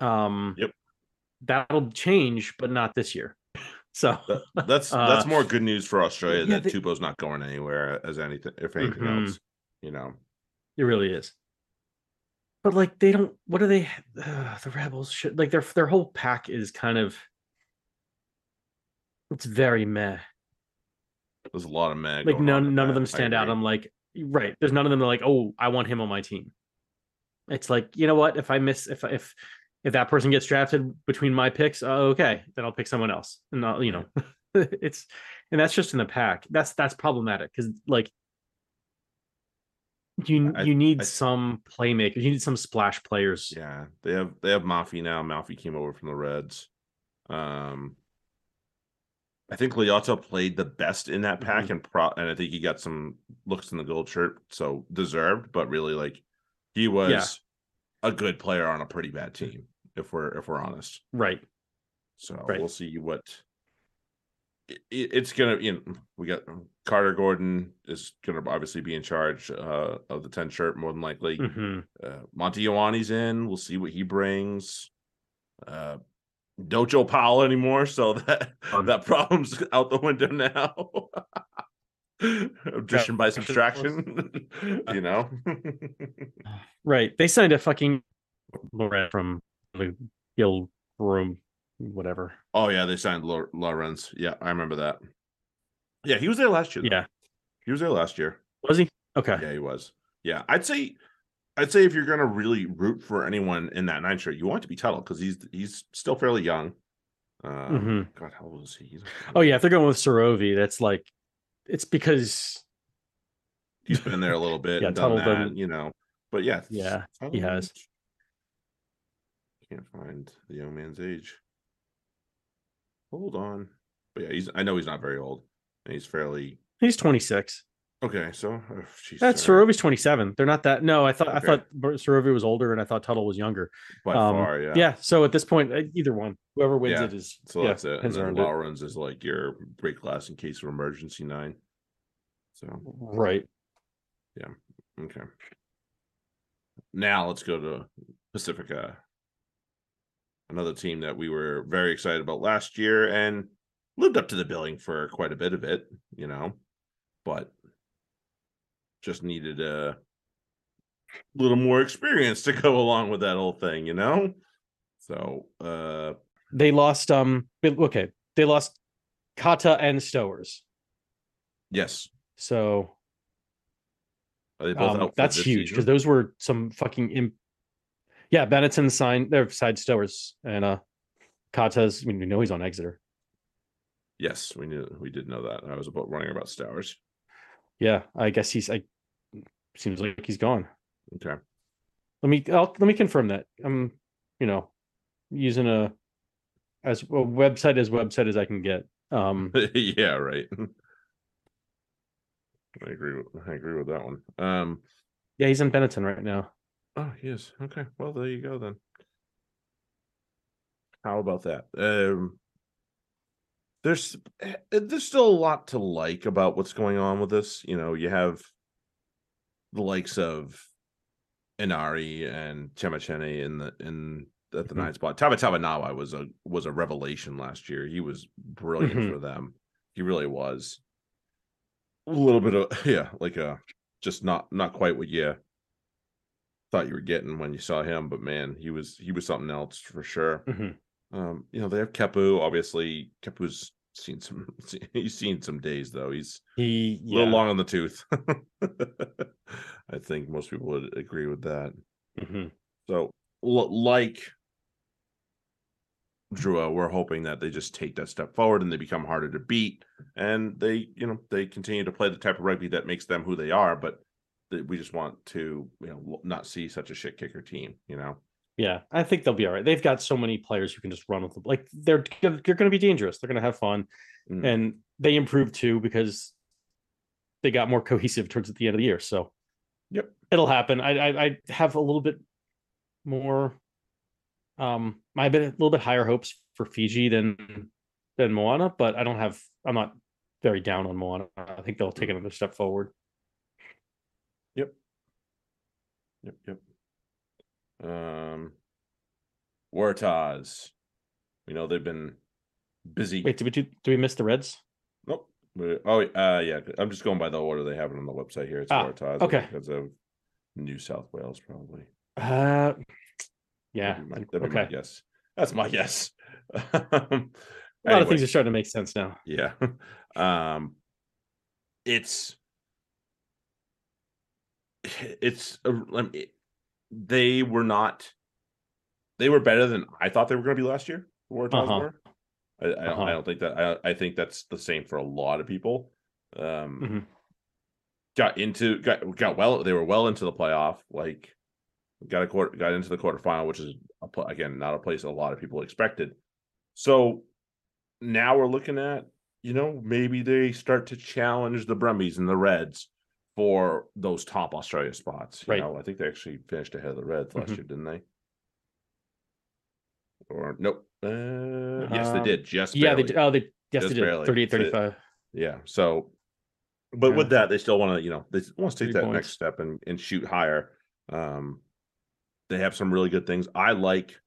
um, Yep. that'll change, but not this year. So that- that's Uh, that's more good news for Australia yeah, that they- Tupou's not going anywhere as anything if anything Mhm. else. You know, It really is. But like they don't what are they uh, the rebels should like their their whole pack is kind of it's very meh. there's a lot of men. Like none none of them stand out. I'm like right. There's none of them that are like, oh, I want him on my team. It's like, you know what? If I miss if if if that person gets drafted between my picks, uh, okay, then I'll pick someone else. And not, you know, it's and that's just in the pack. That's that's problematic because like you I- you need I- some playmakers. You need some splash players. Yeah, they have they have Mafi now. Mafi came over from the Reds. Um, I think Leota played the best in that pack, and pro and I think he got some looks in the gold shirt, so deserved. But really, like he was a good player on a pretty bad team. If we're if we're honest, Right. so Right. we'll see what it, it's gonna. You know, we got Carter Gordon is gonna obviously be in charge uh, of the ten shirt more than likely. hmm Uh, Monty Ioane's in. We'll see what he brings. Uh, Dojo Powell anymore, so that Fun. that problem's out the window now. Addition by subtraction, you know. Right. They signed a fucking Lorette from the guild room, whatever. oh yeah, they signed Lawrence. Yeah, I remember that. Yeah, he was there last year. though. Yeah. he was there last year. Was he? Okay. Yeah, he was. Yeah, I'd say, I'd say if you're gonna really root for anyone in that nine shirt, you want it to be Tuttle because he's he's still fairly young. Um, God, how old is he? He's- Oh yeah, if they're going with Sorovi, that's like it's because he's been there a little bit. Yeah, Tuttle that, doesn't- you know. But yeah, Yeah, he has. Can't find the young man's age. Hold on, but yeah, he's. I know he's not very old, and he's fairly he's 26. okay. So, oh, geez, That's sorry. Sorovi's 27. They're not that. No, I thought I thought Sorovi was older, and I thought Tuttle was younger. by um, far. Yeah. Yeah. So at this point, uh, either one, whoever wins Yeah, it is. So yeah, that's it. And then. Lawrence is like your break glass in case of emergency nine. So Right. Yeah. Okay. Now let's go to Pasifika. Another team that we were very excited about last year and lived up to the billing for quite a bit of it, you know, but just needed a little more experience to go along with that whole thing, you know? So uh They lost. Um. Okay. They lost Kata and Stowers. yes. So Are they both um, out that's huge because those were some fucking. Imp- yeah, Benetton signed their side Stowers and uh, Kata's. I mean, we know he's on Exeter. Yes, we knew we did know that. I was about running about Stowers. Yeah, I guess he's. I seems like he's gone. Okay. Let me. I'll, let me confirm that. I'm. You know, using a as a website as website as I can get. Um. yeah, right. I agree with I agree with that one. Um Yeah, he's in Benetton right now. Oh he is. Okay. Well there you go then. How about that? Um there's eh, there's still a lot to like about what's going on with this. You know, you have the likes of Enari and Chemachene in the in at the Mhm. nine spot. Tabataba was a was a revelation last year. He was brilliant Mhm. for them. He really was. A little bit of yeah, like a just not not quite what you thought you were getting when you saw him, but man, he was he was something else for sure. Mhm. Um, you know, they have Kepu. Obviously, Kepu's seen some he's seen some days though. He's He a little long on the tooth. I think most people would agree with that. Mhm. So, like Drua, we're hoping that they just take that step forward and they become harder to beat, and they, you know, they continue to play the type of rugby that makes them who they are. But that we just want to, you know, not see such a shit kicker team. You know, Yeah, I think they'll be all right. They've got so many players who can just run with them. Like they're they're going to be dangerous. They're going to have fun, Mm. and they improved too because they got more cohesive towards the end of the year. So, Yep. it'll happen. I I, I have a little bit more. Um, I have been a little bit higher hopes for Fiji than than Moana, but I don't have. I'm not very down on Moana. I think they'll take another step forward. Yep. Yep. Yep. Um, Waratahs. We know they've been busy. Wait, did we do? Do we miss the Reds? Nope. We- Oh, uh, yeah. I'm just going by the order they have it on the website here. It's Ah, Waratahs. okay. Because of New South Wales, probably. Uh, yeah. That'd be my, that'd be my okay. guess. That's my guess. A lot of things are starting to make sense now. yeah. Um, it's it's they were not they were better than I thought they were going to be last year. the Waratahs Uh-huh. were. I, I, don't, Uh-huh. I don't think that I, I think that's the same for a lot of people. Um, Mhm. got into got got well. They were well into the playoff. Like got a quarter got into the quarterfinal, which is a, again not a place a lot of people expected. So now we're looking at, you know, maybe they start to challenge the Brumbies and the Reds for those top Australia spots. You Right. know, I think they actually finished ahead of the Reds last Mhm. year, didn't they? Or nope. Uh, yes, they did. Just Yeah, they did. Oh, they yes, Just they did. barely. 38, So- 35. Yeah. So, but with that, they still want to, you know, they want to take Three that points. next step and and shoot higher. Um, they have some really good things. I like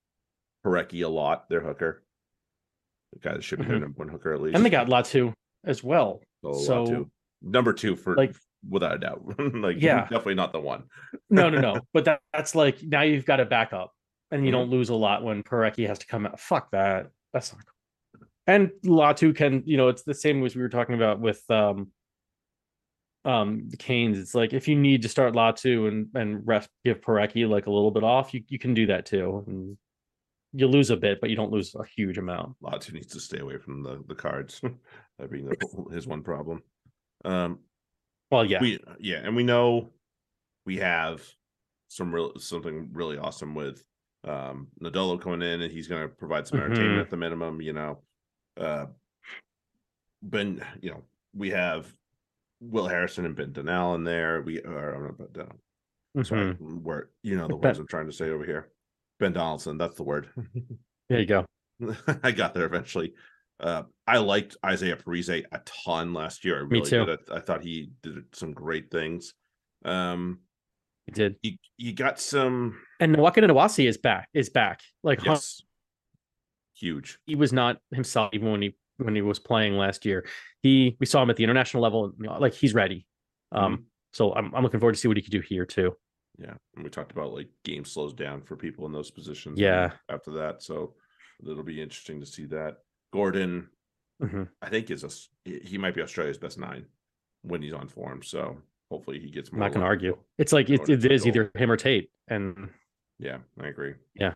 Porecki a lot. Their hooker, the guy that should be their Mhm. number one hooker at least. And they got Latu as well. So, so, too. number two for like- without a doubt. like Yeah. definitely not the one. No, no, no. but that, that's like now you've got to back up and you Mhm. don't lose a lot when Porecki has to come out. Fuck that. That's not cool. And Latu can, you know, it's the same as we were talking about with um um the Canes. It's like if you need to start Latu and and rest give Porecki like a little bit off, you, you can do that too. And you lose a bit, but you don't lose a huge amount. Latu needs to stay away from the the cards. that being the, his one problem. Um, Well, yeah. we yeah and we know we have some real something really awesome with um Nadolo coming in and he's going to provide some entertainment Mhm. at the minimum you know uh ben you know we have Will Harrison and Ben Donnell in there we are I'm not Ben Donnell sorry Mhm. where you know the Ben- words I'm trying to say over here Ben Donaldson that's the word There you go. I got there eventually. Uh, I liked Izaia Perese a ton last year. I Me really too. did. I, I thought he did some great things. Um, You did. you, you got some And Nwaka Nawasi is back. Is back. Like yes, huge. he was not himself even when he when he was playing last year. He we saw him at the international level, you know, like he's ready. Um, so I'm I'm looking forward to see what he could do here too. Yeah, and we talked about like game slows down for people in those positions. Yeah. after that, so it'll be interesting to see that. Gordon, Mhm. I think is a he might be Australia's best nine when he's on form. So hopefully he gets I'm more. not gonna argue. It's like it, it is goal. either him or Tate, and Yeah, I agree. Yeah.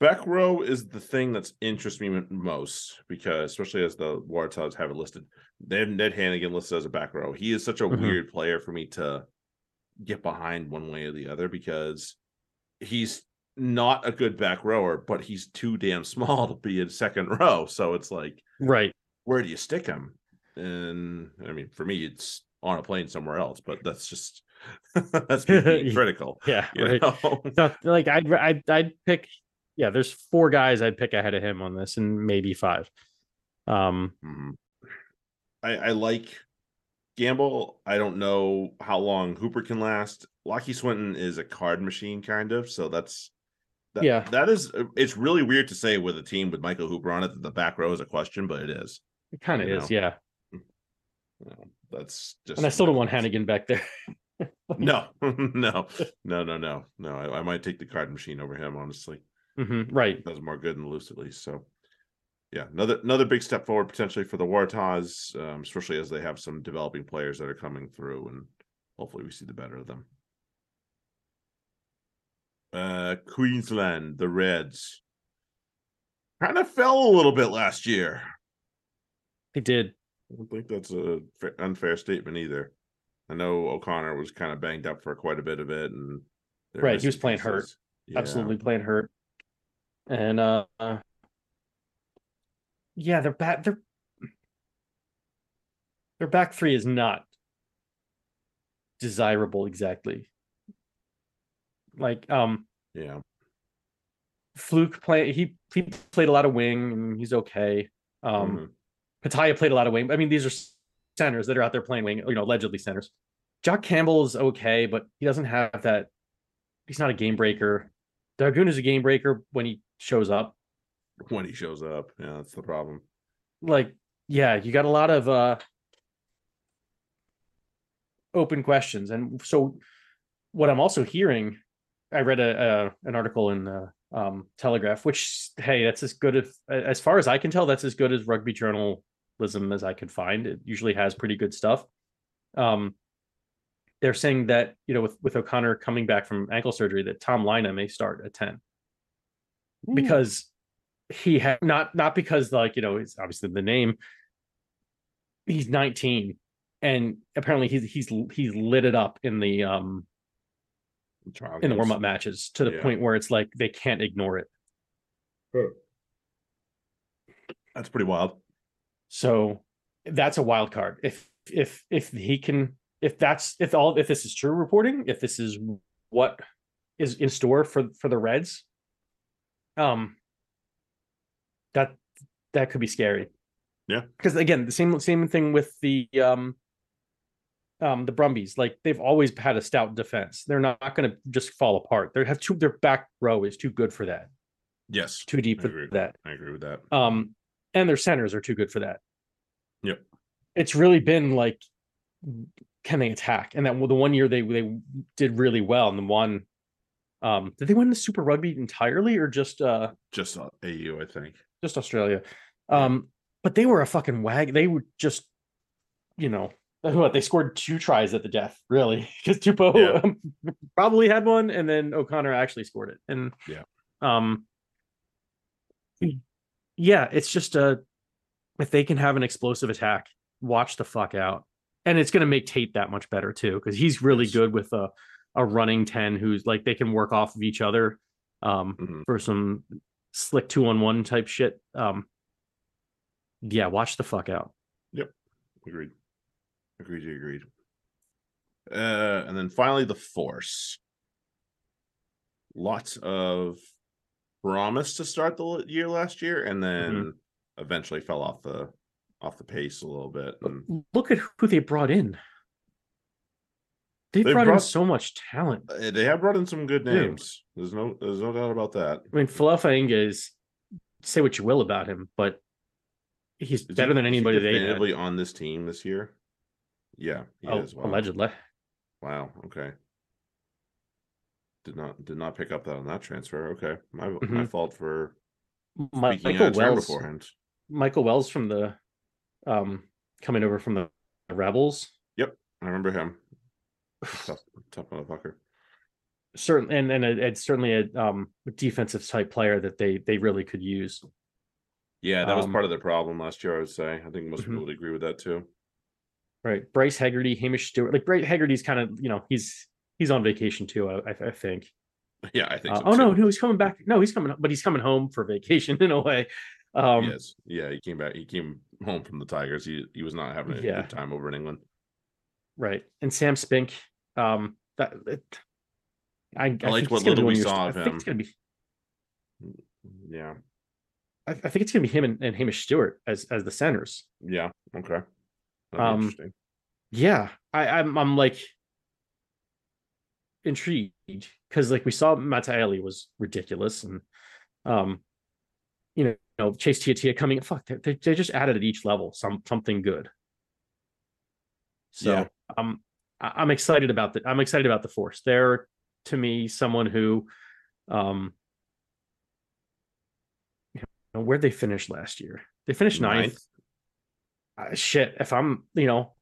Back row is the thing that's interests me most because, especially as the Waratahs have it listed, they have Ned Hanigan listed as a back row. He is such a Mhm. weird player for me to get behind one way or the other because he's not a good back rower, but he's too damn small to be in second row. So it's like, right. where do you stick him? And I mean, for me, it's on a plane somewhere else, but that's just that's being critical. Yeah, right. So, like I'd I'd I'd pick. Yeah, there's four guys I'd pick ahead of him on this, and maybe five. Um, Mhm. I, I like Gamble. I don't know how long Hooper can last. Lachie Swinton is a card machine, kind of. So that's that, Yeah. That is. uh, It's really weird to say with a team with Michael Hooper on it that the back row is a question, but it is. it kind of is, know. yeah. You that's just. And I still don't want Hanigan back there. No, no, no, no, no, no. I, I might take the card machine over him. Honestly, Mhm, Right. does more good than loose at least. So, yeah, another another big step forward potentially for the Waratahs, um, especially as they have some developing players that are coming through, and hopefully we see the better of them. Uh, Queensland, the Reds, kind of fell a little bit last year. They did. I don't think that's a fa- unfair statement either. I know O'Connor was kind of banged up for quite a bit of it, and Right, he was playing hurt. Yeah. absolutely playing hurt. And uh uh, yeah, their back their their back three is not desirable exactly. Like um Yeah, Flook play he he played a lot of wing and he's okay. Um Mhm. Petaia played a lot of wing. I mean, these are centers that are out there playing wing, you know, allegedly centers. Jock Campbell is okay, but he doesn't have that. He's not a game breaker. Dargoon is a game breaker when he shows up. when he shows up, yeah, that's the problem. Like, yeah, you got a lot of uh open questions. And so what I'm also hearing, I read a, a an article in the um Telegraph, which hey, that's as good as as far as I can tell, that's as good as rugby journalism as I could find. It usually has pretty good stuff. Um they're saying that, you know, with, with O'Connor coming back from ankle surgery, that Tom Lynagh may start at 10 because he had not not because like you know it's obviously the name he's 19 and apparently he's he's he's lit it up in the um Trial in the games. warm-up matches to the Yeah. point where it's like they can't ignore it That's pretty wild. So that's a wild card. If if if he can if that's if all if this is true reporting, if this is what is in store for for the Reds, um that that could be scary. Yeah. Because again, the same same thing with the um um the Brumbies. Like they've always had a stout defense. They're not, not gonna just fall apart. They have two their back row is too good for that. Yes, Too deep I for that. I agree with that. Um, and their centers are too good for that. Yep. It's really been like, can they attack? And that the one year they they did really well, and the one, um, did they win the Super Rugby entirely or just uh Just AU, I think. just Australia? Um, but they were a fucking wag. They were just, you know, what they scored two tries at the death, really, because Tupou Yeah. probably had one, and then O'Connor actually scored it. And Yeah. um, yeah, it's just a if they can have an explosive attack, watch the fuck out, and it's going to make Tate that much better too because he's really Yes. good with a a running ten who's like they can work off of each other um Mhm. for some slick two on one type shit. Um, yeah, watch the fuck out. Yep, agreed. Agreed. Agreed. Uh, and then finally, the Force. Lots of promise to start the year last year, and then Mm-hmm. eventually fell off the off the pace a little bit. And Look at who they brought in. They They brought, in so much talent. uh, they have brought in some good Dude. names. There's no there's no doubt about that. I mean, Falafainga is say what you will about him, but he's Is he- better than anybody they had. on this team this year. Yeah, he Oh, is. Wow. allegedly. Wow. Okay. Did not did not pick up that on that transfer. Okay, my my Mhm. fault for Michael Wells, beforehand. Michael Wells from the um coming over from the Rebels. Yep, I remember him. Tough, tough motherfucker. Certain and and it's certainly a um defensive type player that they they really could use. Yeah, that was Um, part of the problem last year. I would say. I think most Mhm. people would agree with that too. Right, Bryce Hegarty, Hamish Stewart. Like Bryce Hegarty's kind of you know he's he's on vacation too. I, I, I think. Yeah, I think. Uh, so oh no, too. no, he's coming back. No, he's coming, but he's coming home for vacation in a way. Um, yes, yeah, he came back. He came home from the Tigers. He he was not having a Yeah. good time over in England. Right, and Sam Spink. Um, that it, I, I, liked think what little we of saw I of think it's him. gonna be. Yeah, I, I think it's gonna be him and, and Hamish Stewart as as the centers. yeah, okay. Um. Yeah, I, I'm I'm like intrigued because like we saw Mataeli was ridiculous and um you know, you know Chase Tiatia coming fuck they, they they just added at each level some something good. So Yeah. um I- I'm excited about the I'm excited about the force. They're to me someone who um you know, where'd they finish last year? They finished ninth uh, shit, if I'm, you know,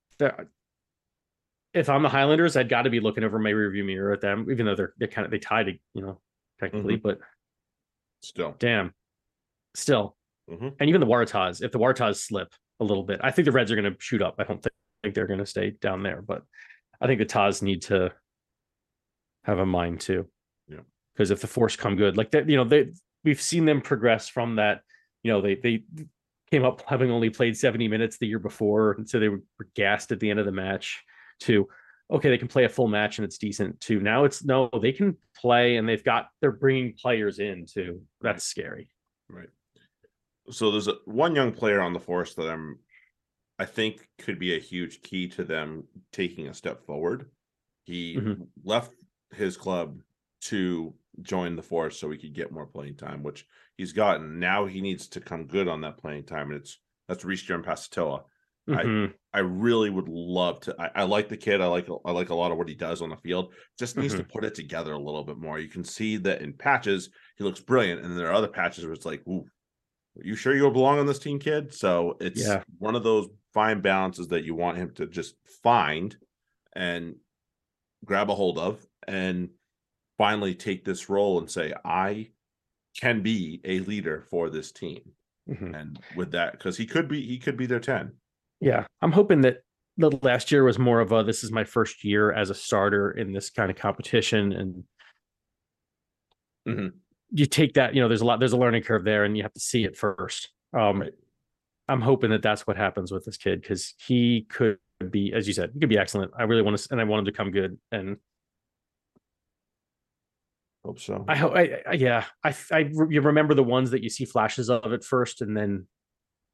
if I'm the Highlanders, I'd got to be looking over my rearview mirror at them, even though they're they're kind of they tied, you know, technically, but Still, damn, still, Mhm. and even the Waratahs, if the Waratahs slip a little bit, I think the Reds are going to shoot up. I don't think, think they're going to stay down there, but I think the Tahs need to have a mind too. Yeah. because if the Force come good, like that, you know, they we've seen them progress from that. You know, they they came up having only played 70 minutes the year before, and so they were gassed at the end of the match. To okay, they can play a full match and it's decent. To now it's no, they can play and they've got they're bringing players in too. That's scary. right. So there's a, one young player on the force that I'm, I think could be a huge key to them taking a step forward. He Mhm. left his club to join the force so he could get more playing time, which he's gotten. Now he needs to come good on that playing time, and it's that's Reesjan Pasitoa. I- Mhm. I really would love to. I, I like the kid. I like I like a lot of what he does on the field. Just needs to Mm-hmm. put it together a little bit more. You can see that in patches he looks brilliant, and then there are other patches where it's like, "Ooh, are you sure you belong on this team, kid?" So it's Yeah. one of those fine balances that you want him to just find and grab a hold of, and finally take this role and say, "I can be a leader for this team." Mhm. And with that, because he could be, he could be their ten. Yeah, I'm hoping that the last year was more of a this is my first year as a starter in this kind of competition and Mhm. you take that you know there's a lot there's a learning curve there and you have to see it first um Right. I'm hoping that that's what happens with this kid because he could be, as you said, he could be excellent. I really want to, and I want him to come good. And Hope so. I hope, I, I yeah, I, I, you remember the ones that you see flashes of at first, and then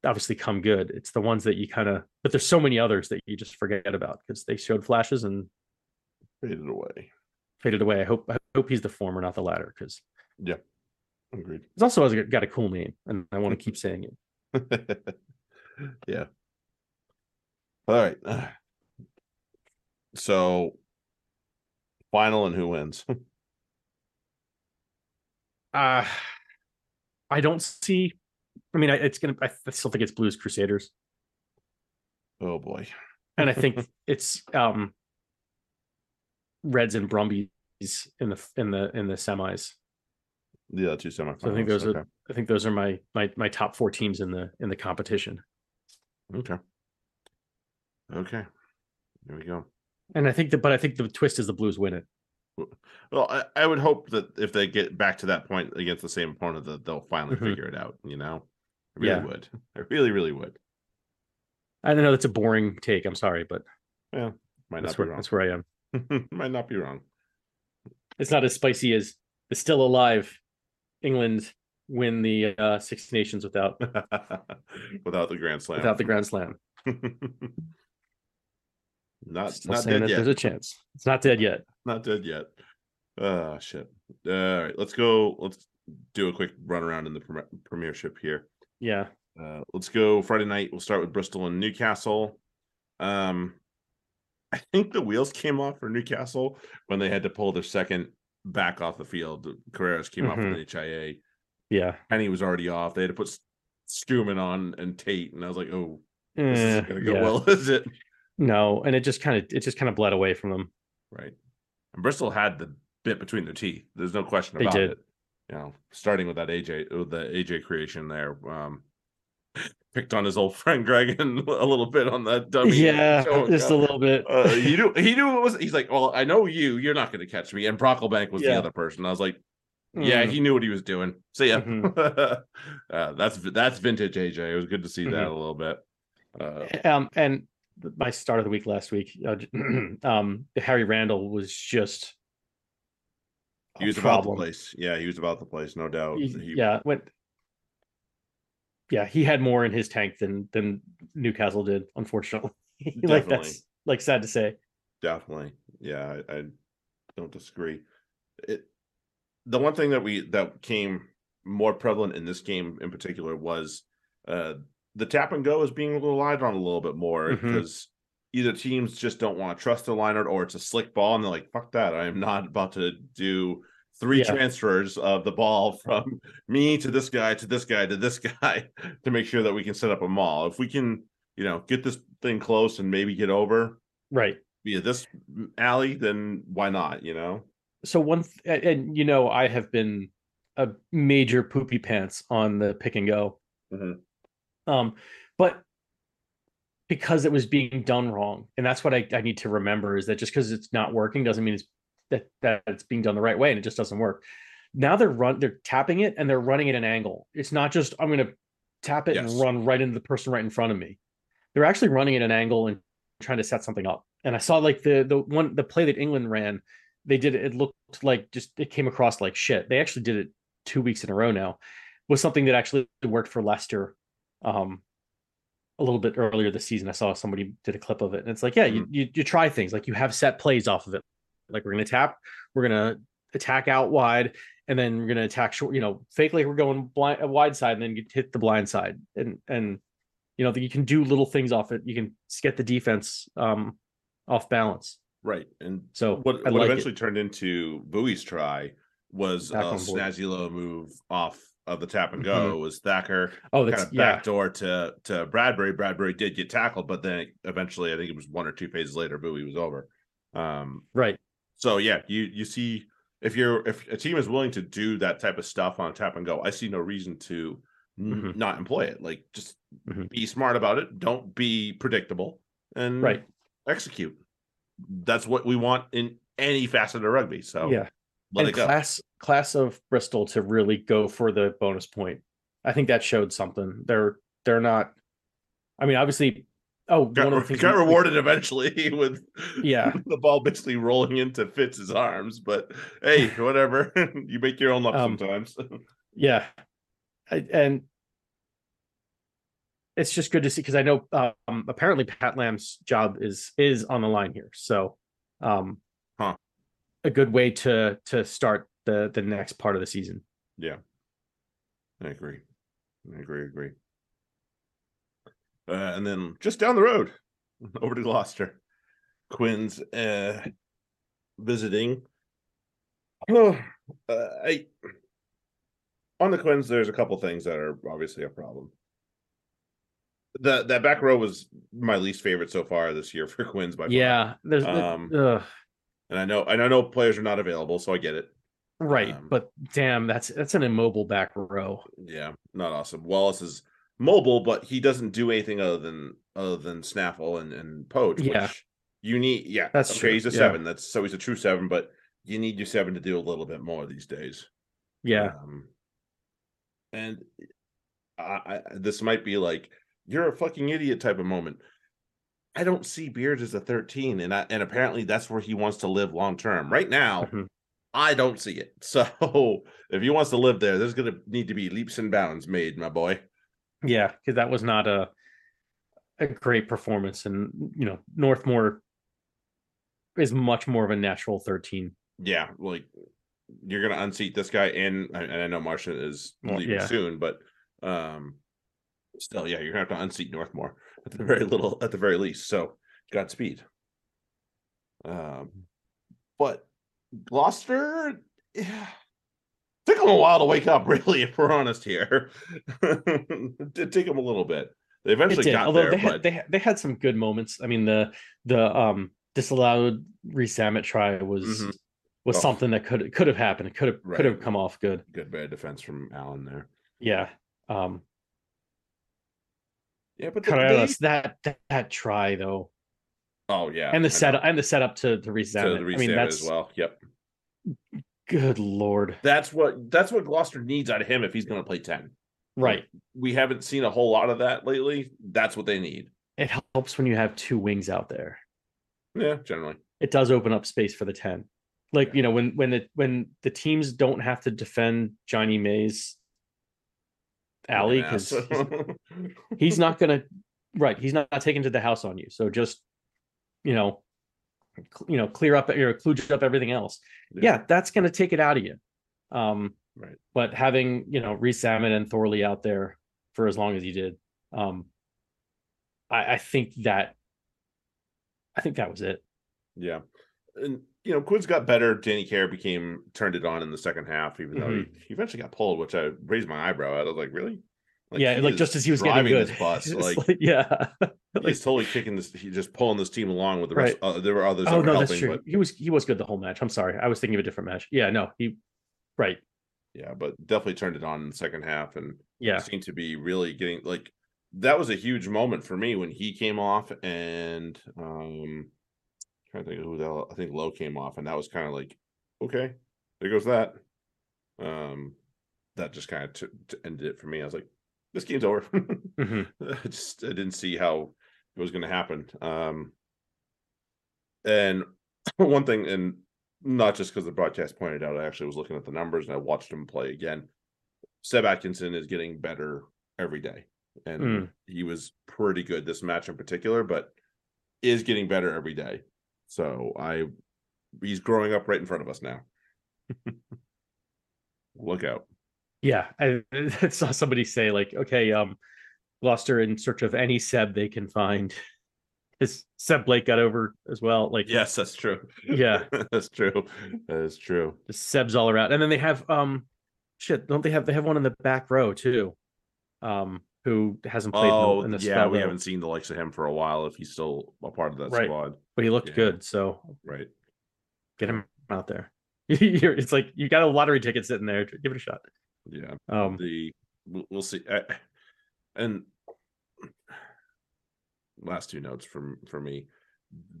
obviously come good. It's the ones that you kind of, but there's so many others that you just forget about because they showed flashes and Faded away. faded away. I hope, I hope he's the former, not the latter, because yeah, Agreed. he's also has got a cool name, and I want to keep saying it. yeah. All right. So, final and who wins? Uh I don't see. I mean, I, it's gonna. I still think it's Blues Crusaders, oh boy. and I think it's um Reds and Brumbies in the in the in the semis. Yeah, two semifinals. So I think those okay. are. I think those are my my my top four teams in the in the competition. okay. Okay. There we go. And I think that, but I think the twist is the Blues win it. Well, I, I would hope that if they get back to that point against the same opponent, that they'll finally Mhm. figure it out. You know, I really Yeah. would. I really, really would. I don't know that's a boring take. I'm sorry, but yeah, Might that's not be where wrong. that's where I am. Might not be wrong. It's not as spicy as the still alive England win the uh, Six Nations without Without the Grand Slam. without the Grand Slam. not Still not saying dead that yet. there's a chance. It's not dead yet. Not dead yet. Oh shit. All right, let's go. Let's do a quick run around in the prem- premiership here. Yeah. Uh, let's go Friday night. We'll start with Bristol and Newcastle. Um, I think the wheels came off for Newcastle when they had to pull their second back off the field. Carreras came off Mm-hmm. with an HIA. Yeah. Penny was already off. They had to put S- Struman on and Tate, and I was like, "Oh, this Eh, isn't gonna go yeah. well, is it?" No, and it just kind of it just kind of bled away from them. Right. And Bristol had the bit between their teeth. There's no question They about did. it. You know, starting with that AJ, with the AJ creation there. Um, picked on his old friend and a little bit on that dummy. yeah, just a little bit. Uh, he knew he knew it was. He's like, well, I know you. You're not going to catch me. And Brocklebank was the other person. I was like, yeah, Mm, he knew what he was doing. So yeah, Mhm. uh, that's that's vintage AJ. It was good to see that Mhm. a little bit. Uh, um, and my start of the week last week, uh, um, Harry Randall was just he was about the problem. place. Yeah, he was about the place, no doubt. He- He- yeah, went. Yeah, he had more in his tank than than Newcastle did, unfortunately. like Definitely. that's like sad to say. definitely yeah I, I don't disagree it the one thing that we that came more prevalent in this game in particular was uh the tap and go is being relied on a little bit more Mhm. because either teams just don't want to trust the liner or it's a slick ball and they're like fuck that i am not about to do three Yeah. transfers of the ball from me to this guy to this guy to this guy to make sure that we can set up a maul if we can you know get this thing close and maybe get over Right. via this alley, then why not? You know, so one th- and you know i have been a major poopy pants on the pick and go Mhm. Um but because it was being done wrong and that's what I, I need to remember is that just because it's not working doesn't mean it's that that it's being done the right way and it just doesn't work now they're run they're tapping it and they're running at an angle it's not just i'm going to tap it Yes. and run right into the person right in front of me they're actually running at an angle and trying to set something up and i saw like the the one the play that england ran they did it, it looked like just it came across like shit. They actually did it two weeks in a row now. Was something that actually worked for Leicester um a little bit earlier this season. I saw somebody did a clip of it, and it's like, yeah, you, you you try things like you have set plays off of it. Like we're gonna tap, we're gonna attack out wide, and then we're gonna attack short. You know, fake like we're going blind wide side, and then you hit the blind side, and and you know you can do little things off it. You can get the defense um off balance. right? And So what I what like eventually it. turned into Bowie's try was Back a snazzy little move off of the tap and go. Was Thacker Oh, kind that's of yeah. backdoor to to Bradbury? Bradbury did get tackled, but then eventually, I think it was one or two phases later, Bowie was over. Um, Right. so yeah, you you see if you're if a team is willing to do that type of stuff on tap and go, I see no reason to Mhm. not employ it. Like just Mhm. be smart about it. Don't be predictable and Right. execute. That's what we want in any facet of rugby. So Yeah. Let and it go. class class of Bristol to really go for the bonus point. I think that showed something. They're they're not I mean, obviously, oh, got, one of the things got we- we- rewarded eventually with Yeah. the ball basically rolling into Fitz's arms. But hey, whatever. you make your own luck Um, sometimes. Yeah, I, and it's just good to see because I know um, apparently Pat Lam's job is is on the line here, so um. A good way to to start the the next part of the season. yeah, I agree. I agree. Agree. Uh, and then just down the road, over to Gloucester, Quins uh, visiting. Oh, uh, I on the Quins. There's a couple things that are obviously a problem. The that back row was my least favorite so far this year for Quins by far. Yeah, there's Um, ugh, and I know and I know players are not available, so I get it. right, um, but damn, that's that's an immobile back row. Yeah, not awesome. Wallace is mobile, but he doesn't do anything other than other than snaffle and and poach. Yeah. which you need. Yeah, That's okay. true, He's a yeah. seven. That's so he's a true seven, but you need your seven to do a little bit more these days. Yeah, Um, and I, I this might be like you're a fucking idiot type of moment. I don't see Beard as a 13, and I, and apparently that's where he wants to live long term. Right now, Mhm. I don't see it. So if he wants to live there, there's gonna need to be leaps and bounds made, my boy. yeah, because that was not a a great performance, and you know Northmore is much more of a natural thirteen. Yeah, like you're gonna unseat this guy, and and I know Marchant is Well, leaving yeah. soon, but um, still, yeah, you're gonna have to unseat Northmore at the very little, at the very least. So Godspeed. Um, but Gloucester, yeah, took them a while to wake up. Really, if we're honest here, it did take them a little bit. They eventually did, got although there, they but had, they had- they had some good moments. I mean the the um disallowed resamit try was Mhm. was Oh. something that could could have happened. It could have Right. could have come off good. good bad defense from Allen there. Yeah. Um Yeah, but they- Carreras, that, that that try though. oh yeah, And the I know. setup and the setup to to to resamit. the I mean that's as well. Yep. good lord. That's what that's what Gloucester needs out of him if he's going to play 10. Right. We haven't seen a whole lot of that lately. That's what they need. It helps when you have two wings out there. Yeah, generally. It does open up space for the 10. Like, you know, when when the when the teams don't have to defend Jonny May's alley because ass. he's not gonna right he's not, taken to the house on you so just you know cl- you know clear up or kludge up everything else Yeah. yeah. that's gonna take it out of you um Right. but having you know Reese Salmon and Thorley out there for as long as he did um i i think that i think that was it yeah. And you know, Quins got better. Danny Care became turned it on in the second half, even though he, he eventually got pulled, which I raised my eyebrow at. I was like, really? yeah like just as he was getting driving good this bus, It's like, yeah he's totally kicking this. He's just pulling this team along with the rest. Uh, there were others oh no helping, that's true but he was he was good the whole match i'm sorry i was thinking of a different match yeah no he right yeah, but definitely turned it on in the second half and yeah seemed to be really getting like that was a huge moment for me when he came off and um trying to think of who I think Low came off and that was kind of like okay there goes that um that just kind of t- t- ended it for me I was like this game's over Mhm. I just I didn't see how it was going to happen um and one thing and not just because the broadcast pointed out I actually was looking at the numbers and I watched him play again Seb Atkinson is getting better every day. And Mm. he was pretty good this match in particular, but is getting better every day. So I he's growing up right in front of us now. Look out. Yeah, I, I saw somebody say like, okay, um, Gloucester in search of any Seb they can find. His Seb Blake got over as well. Like, Yes, that's true. Yeah. that's true. That is true. the Sebs all around, and then they have um, shit, don't they have they have one in the back row too, um, who hasn't played in the- Oh, in the, yeah, we though, haven't seen the likes of him for a while if he's still a part of that Right. squad. But he looked Yeah. good, so Right. get him out there. You're, it's like you got a lottery ticket sitting there. Give it a shot. Yeah. Um, the we'll, we'll see I, and last two notes from for me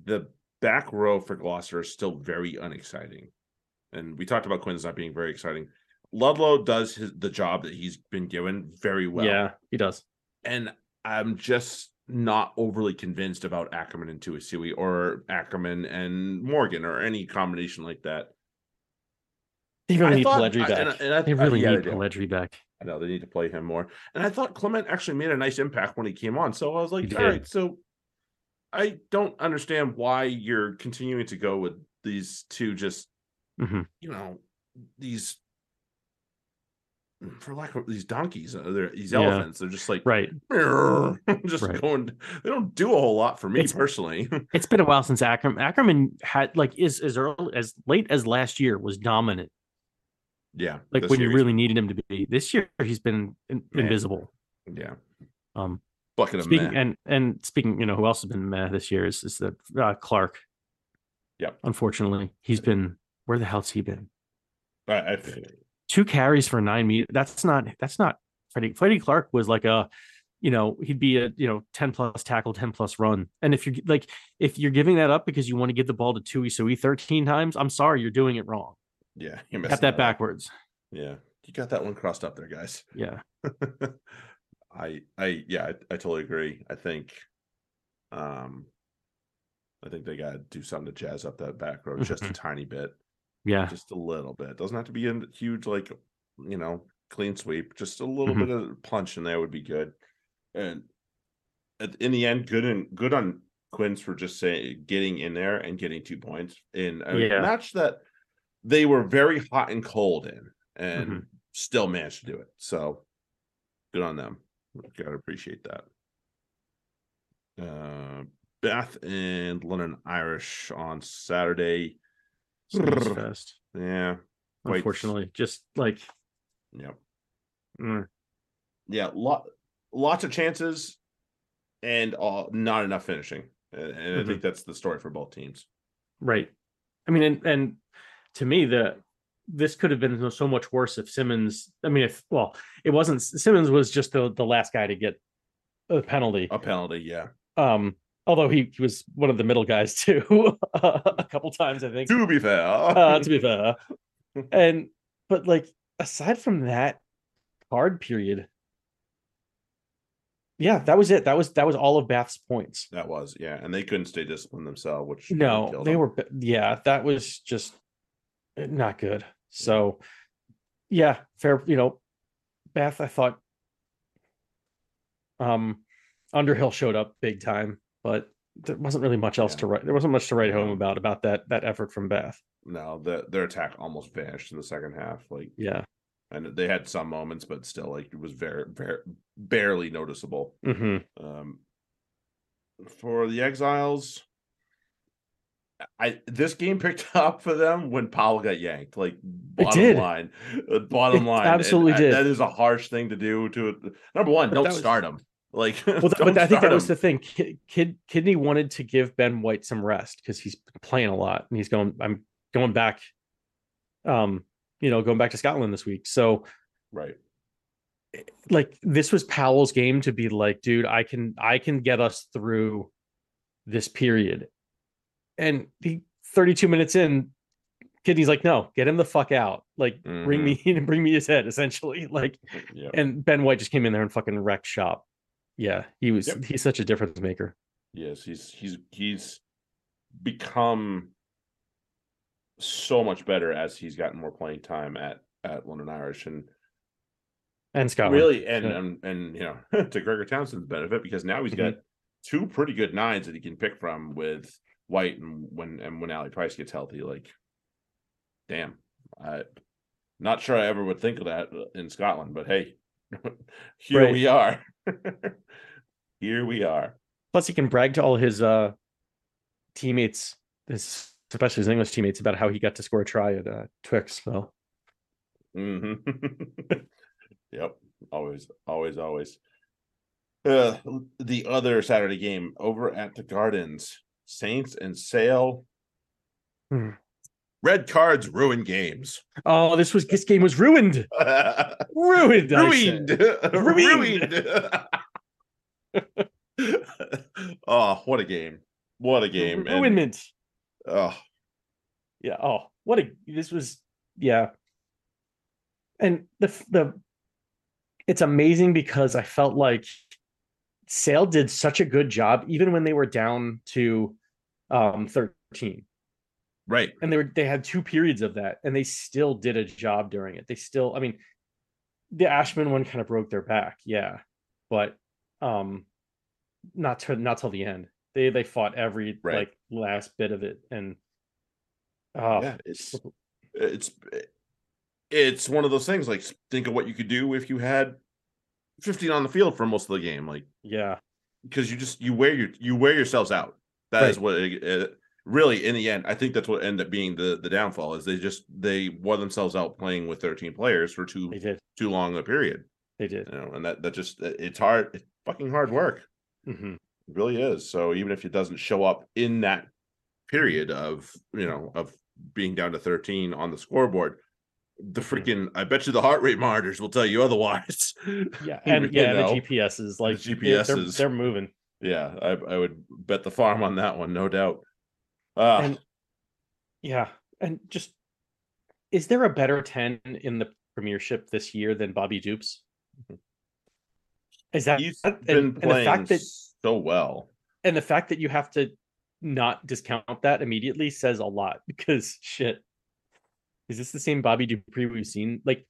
the back row for gloucester is still very unexciting and we talked about quins not being very exciting ludlow does his the job that he's been given very well yeah, he does. and i'm just not overly convinced about Ackermann and Tuisue or Ackermann and Morgan or any combination like that. They really I need thought- Polledri I- back. and- and I- they really yeah, need they back. I know they need to play him more. And I thought Clement actually made a nice impact when he came on. So I was like, He all did. right, so I don't understand why you're continuing to go with these two just, Mhm. you know, these for lack of these donkeys, uh, they're these Yeah. elephants. They're just like Right. just Right. going. They don't do a whole lot for me It's- personally. It's been a while since Ackermann. Ackermann had like is as early as late as last year was dominant. yeah, Like when you really needed him to be. This year he's been in, invisible. yeah, Um, bucket of speaking meh. and and speaking, you know who else has been meh this year is is that uh, Clarke. Yep. Unfortunately, he's been where the hell's he been? I, I, Two carries for nine meters. That's not that's not Freddie. Freddie Clarke was like a, you know, he'd be a you know ten plus tackle, ten plus run. And if you're like if you're giving that up because you want to give the ball to Tuisue thirteen times, I'm sorry, you're doing it wrong. yeah, you Got that up. backwards. Yeah, you got that one crossed up there, guys. Yeah. I I yeah, I, I totally agree. I think um I think they gotta do something to jazz up that back row just a Mhm. tiny bit. Yeah. Just a little bit. Doesn't have to be a huge like you know clean sweep. Just a little Mhm. bit of punch in there would be good. And at, in the end, good and good on Quins for just saying getting in there and getting two points in a Yeah. match that they were very hot and cold in and Mhm. still managed to do it. So good on them. Gotta appreciate that. Uh Bath and London Irish on Saturday. Snooze fest. Yeah. Quite- Unfortunately, just like Yep. mm, Yeah, lot lots of chances and uh, not enough finishing. And, and I Mhm. think that's the story for both teams. right. I mean, and and to me, the this could have been so much worse if Simmons. I mean, if well, it wasn't. Simmons was just the the last guy to get a penalty. A penalty, yeah. Um, although he, he was one of the middle guys too, a couple times I think. To be fair. Uh, to be fair, and but like aside from that card period, yeah, that was it. That was that was all of Bath's points. that was, yeah. And they couldn't stay disciplined themselves, which No, they them. were yeah, that was just not good. So yeah, fair, you know, Bath I thought um Underhill showed up big time, but there wasn't really much else Yeah. to write. There wasn't much to write home about about that that effort from Bath. no, the, their attack almost vanished in the second half. Like Yeah. and they had some moments, but still like it was very, very barely noticeable. hmm Um, for the Exiles, I this game picked up for them when Powell got yanked. Like bottom did. line, uh, bottom It line, and absolutely did. That is a harsh thing to do. To number one, But don't was- start him. Like, Well, but I think that was the thing. Kid, Kid Kidney wanted to give Ben White some rest because he's playing a lot and he's going. I'm going back. Um, you know, going back to Scotland this week. So right. like this was Powell's game to be like, dude, I can I can get us through this period. And he 32 minutes in, Kidney's like, no, get him the fuck out. Like, bring me bring me his head, essentially. Like, Yeah. and Ben White just came in there and fucking wrecked shop. Yeah, he was Yep. he's such a difference maker. Yes, he's he's he's become so much better as he's gotten more playing time at at London Irish and And Scott really and, yeah. and and you know to Gregor Townsend's benefit because now he's got mm-hmm. two pretty good nines that he can pick from with White and when and when Ali Price gets healthy. Like, damn, I not sure I ever would think of that in Scotland, but hey, here Right. we are. here we are. Plus, he can brag to all his uh teammates, his especially his English teammates, about how he got to score a try at uh, Twix. So hmm yep. Always, always, always. Uh, the other Saturday game over at the Gardens, Saints and Sale. Hmm. Red cards ruin games. oh, this was this game was ruined, ruined, ruined, Ruined. ruined. oh, what a game! What a game! And, ruinment. oh, Yeah. Oh, what a this was. Yeah. And the the, it's amazing because I felt like Sale did such a good job, even when they were down to um 13. Right. And they were they had two periods of that, and they still did a job during it. They still, I mean, the Ashman one kind of broke their back, yeah, but um not to not till the end. They they fought every Right. like last bit of it, and oh yeah, it's it's it's one of those things. Like, think of what you could do if you had 15 on the field for most of the game. Like, yeah, because you just you wear your you wear yourselves out. That is Right. what it, it- really in the end. I think that's what ended up being the the downfall is they just they wore themselves out playing with 13 players for too did, too long a period. they did. You know, and that that just it's hard. It's fucking hard work. hmm It really is. So even if it doesn't show up in that period of you know of being down to 13 on the scoreboard, the Mm-hmm. freaking I bet you the heart rate monitors will tell you otherwise. Yeah, and yeah, know? the GPS is like The they're- they're, they're moving. yeah, I, I would bet the farm on that one, no doubt. Uh And yeah, and just is there a better 10 in the premiership this year than Bobby Dupes? Is that he's and- been and the playing fact that- so well. and the fact that you have to not discount that immediately says a lot because shit. Is this the same Bobby du Preez we've seen? Like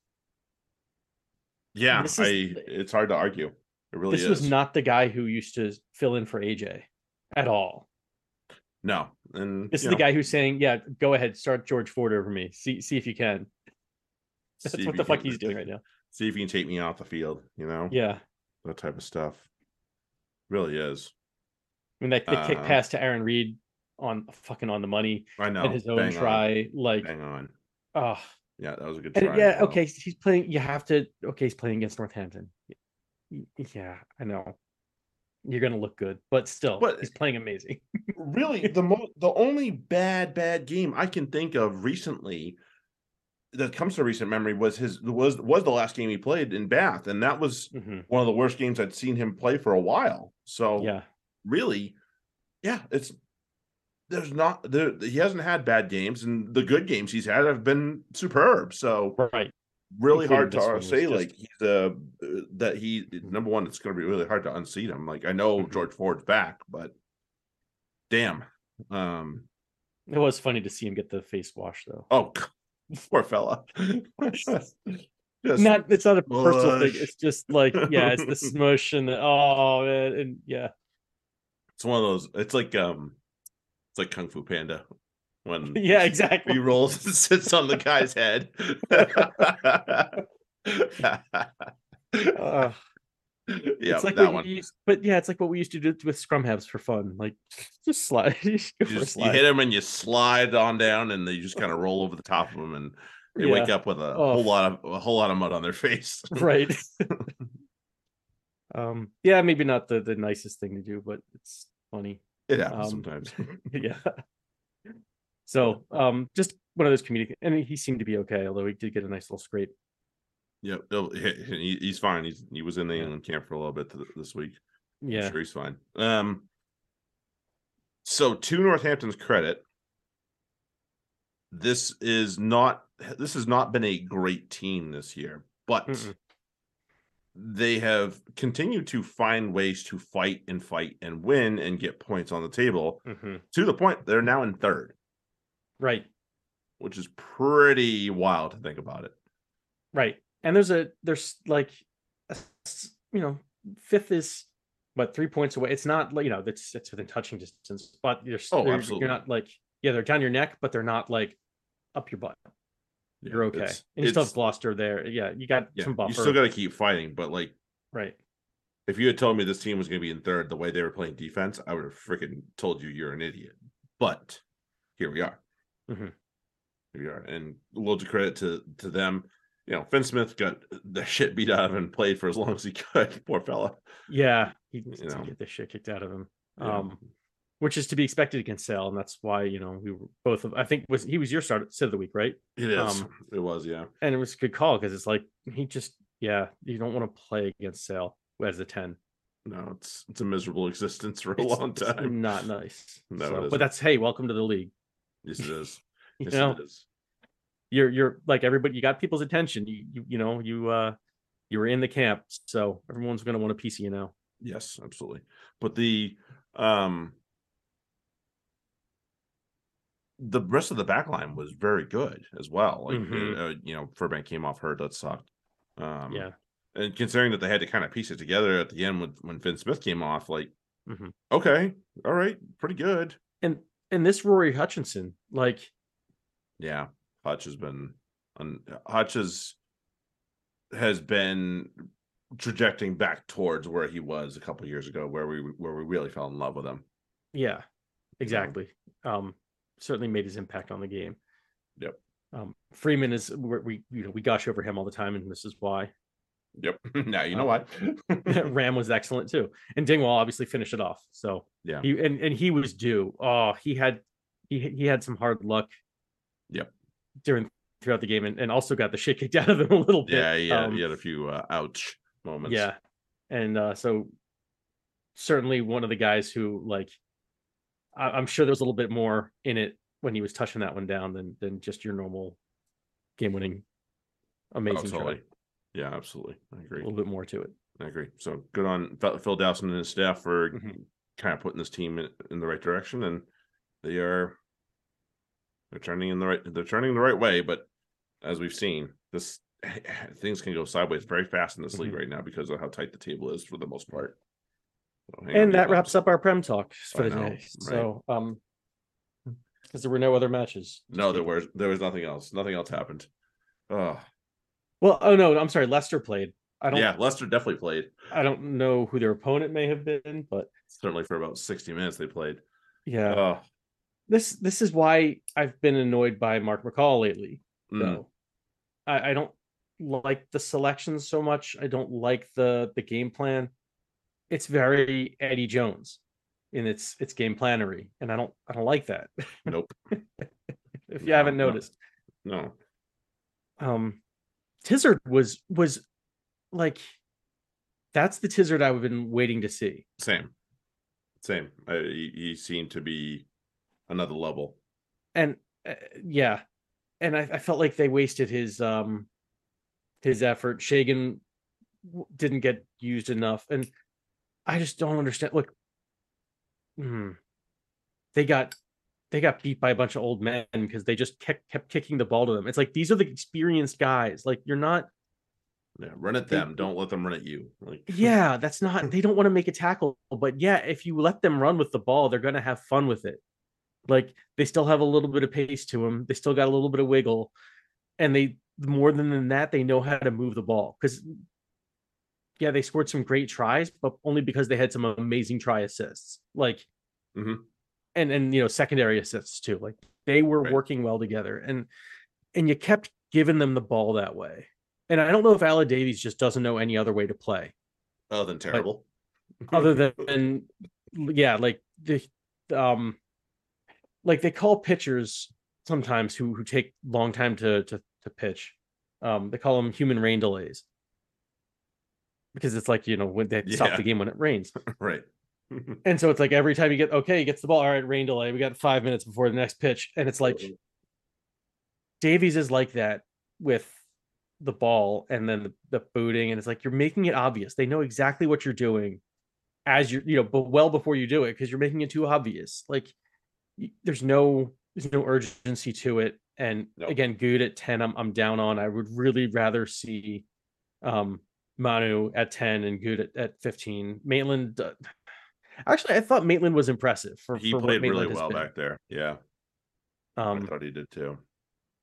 Yeah, This I it's hard to argue. It really this is. was not the guy who used to fill in for AJ at all. No, and This is you the know, guy who's saying, "Yeah, go ahead, start George Ford over me. See see if you can." That's see if what you the fuck can- he's doing right now. See if you can take me off the field. You know, Yeah. that type of stuff. Really is. I mean, that the kick Uh, pass to Arron Reed on fucking on the money I know. and his own bang on, try, like, bang on. oh, Yeah, that was a good try. yeah, as well. okay, he's playing. You have to. Okay, he's playing against Northampton. Y- Yeah, I know. You're gonna look good, but still, But- he's playing amazing. really the mo the only bad bad game I can think of recently that comes to recent memory was his was was the last game he played in Bath, and that was Mhm, one of the worst games I'd seen him play for a while. So Yeah, really, yeah, it's there's not there he hasn't had bad games, and the good games he's had have been superb. So right. Really hard to say just- like he's uh that he number one it's going to be really hard to unseat him like i know Mhm. george ford's back but damn um It was funny to see him get the face wash though. oh poor fella Just- not it's not a personal thing. It's just like yeah, it's the smush and the, oh man, and yeah, it's one of those it's like um it's like kung fu panda when yeah, he exactly. rolls and sits on the guy's head Uh, yeah it's like that one used, but yeah, it's like what we used to do with scrum halves for fun. Like just slide, you, just, you hit him and you slide on down and you just kind of roll over the top of them and they wake up with a Oh. whole lot of a whole lot of mud on their face. right. um, yeah, maybe not the the nicest thing to do, but it's funny. It happens Um, sometimes. yeah. So, um, just one of those comedic, and he seemed to be okay, although he did get a nice little scrape. Yep, he'll- he, he- he's fine. He's he was in the Yeah. England camp for a little bit this week. I'm Yeah, sure he's fine. Um, so to Northampton's credit, this is not this has not been a great team this year, but Mm-mm. they have continued to find ways to fight and fight and win and get points on the table hmm to the point they're now in third, right, which is pretty wild to think about it. right. And there's a there's like, a you know, fifth is but three points away. It's not like you know that's it's within touching distance, but you're Oh, they're- absolutely. You're not like yeah, they're down your neck, but they're not like up your butt. Yeah, You're okay, and you still have Gloucester there. Yeah, you got yeah, some buffer. you still got to keep fighting, but like right. if you had told me this team was going to be in third the way they were playing defense, I would have freaking told you you're an idiot. But here we are. Mhm. Here we are, and loads of credit to to them. You know, Finn Smith got the shit beat out of him and played for as long as he could. Poor fella. Yeah, he You know. get the shit kicked out of him. Yeah. Um, which is to be expected against Sale, and that's why you know we were both of I think was he was your start sit of the week, right? It is. um, it was, yeah. And it was a good call because it's like he just yeah, you don't want to play against Sale as a ten. No, it's it's a miserable existence for a It's- long time. not nice. No, So- but that's hey, welcome to the league. Yes, it is. You Yes, know, it is. you're you're like everybody. You got people's attention. You you you know you uh you were in the camp, so everyone's gonna want a piece of you now. Yes, absolutely. But the um the rest of the back line was very good as well. Like Mhm. uh, you know, Furbank came off hurt, that sucked. Um yeah. and considering that they had to kind of piece it together at the end when when Finn Smith came off, like Mhm. okay, all right, pretty good. And and this Rory Hutchinson, like Yeah, Hutch has been un, Hutch has has been trajecting back towards where he was a couple years ago, where we where we really fell in love with him. Yeah, exactly. Um, certainly made his impact on the game. Yep. Um, Freeman is we're- we you know we gush over him all the time, and this is why. Yep. now you know Um, what. Ramm was excellent too, and Dingwall obviously finished it off. So Yeah. he and and he was due. Oh, he had he he had some hard luck. Yep. During throughout the game, and, and also got the shit kicked out of him a little bit. yeah, yeah, Um, he had a few uh, ouch moments. Yeah. And uh, so certainly one of the guys who like I, I'm sure there was a little bit more in it when he was touching that one down than than just your normal game winning Oh, amazing try. totally. Yeah, absolutely. I agree. A little bit more to it. I agree. So good on Phil Dowson and his staff for Mhm. kind of putting this team in, in the right direction, and they are they're turning in the right they're turning the right way. But as we've seen, this things can go sideways very fast in this league Mhm. right now because of how tight the table is for the most part. So And that wraps up our Prem talk for I the know, day. right. So um because there were no other matches. No, there was there was nothing else. Nothing else happened. Oh Well, oh no, I'm sorry. Leicester played. I don't. yeah, Leicester definitely played. I don't know who their opponent may have been, but Certainly for about sixty minutes they played. yeah, Oh, this this is why I've been annoyed by Mark McCall lately. mm, Though I, I don't like the selections so much. I don't like the the game plan. It's very Eddie Jones in its its game planery, and I don't I don't like that. nope. if you haven't no. noticed, No. um, Tizard was was like that's the Tizard I've been waiting to see. Same. Same. Uh, he, he seemed to be another level. and uh, yeah and I, I felt like they wasted his um his effort shagan w- didn't get used enough and i just don't understand look hmm, they got they got beat by a bunch of old men because they just kept kept kicking the ball to them it's like these are the experienced guys like you're not Yeah, run at They- them. Don't let them run at you. Like yeah that's not they don't want to make a tackle but yeah if you let them run with the ball they're going to have fun with it like they still have a little bit of pace to them they still got a little bit of wiggle and they more than that they know how to move the ball because yeah they scored some great tries but only because they had some amazing try assists like Mhm. And and you know secondary assists too like they were Right. working well together and and you kept giving them the ball that way and i don't know if Aled davies just doesn't know any other way to play other than terrible. other than yeah like the um like they call pitchers sometimes who who take long time to to to pitch um they call them human rain delays because it's like you know when they stop the game when it rains right. and so it's like every time you get okay he gets the ball all right rain delay we got five minutes before the next pitch. And it's like davies is like that with the ball and then the, the booting. And it's like you're making it obvious. They know exactly what you're doing as you're you know but well before you do it because you're making it too obvious. Like there's no there's no urgency to it. And No. again Goode at 10 I'm, I'm down on. I would really rather see um manu at 10 and Goode at, at 15 maitland uh, actually i thought maitland was impressive for, he for played really well been. back there. Yeah. I um thought he did too.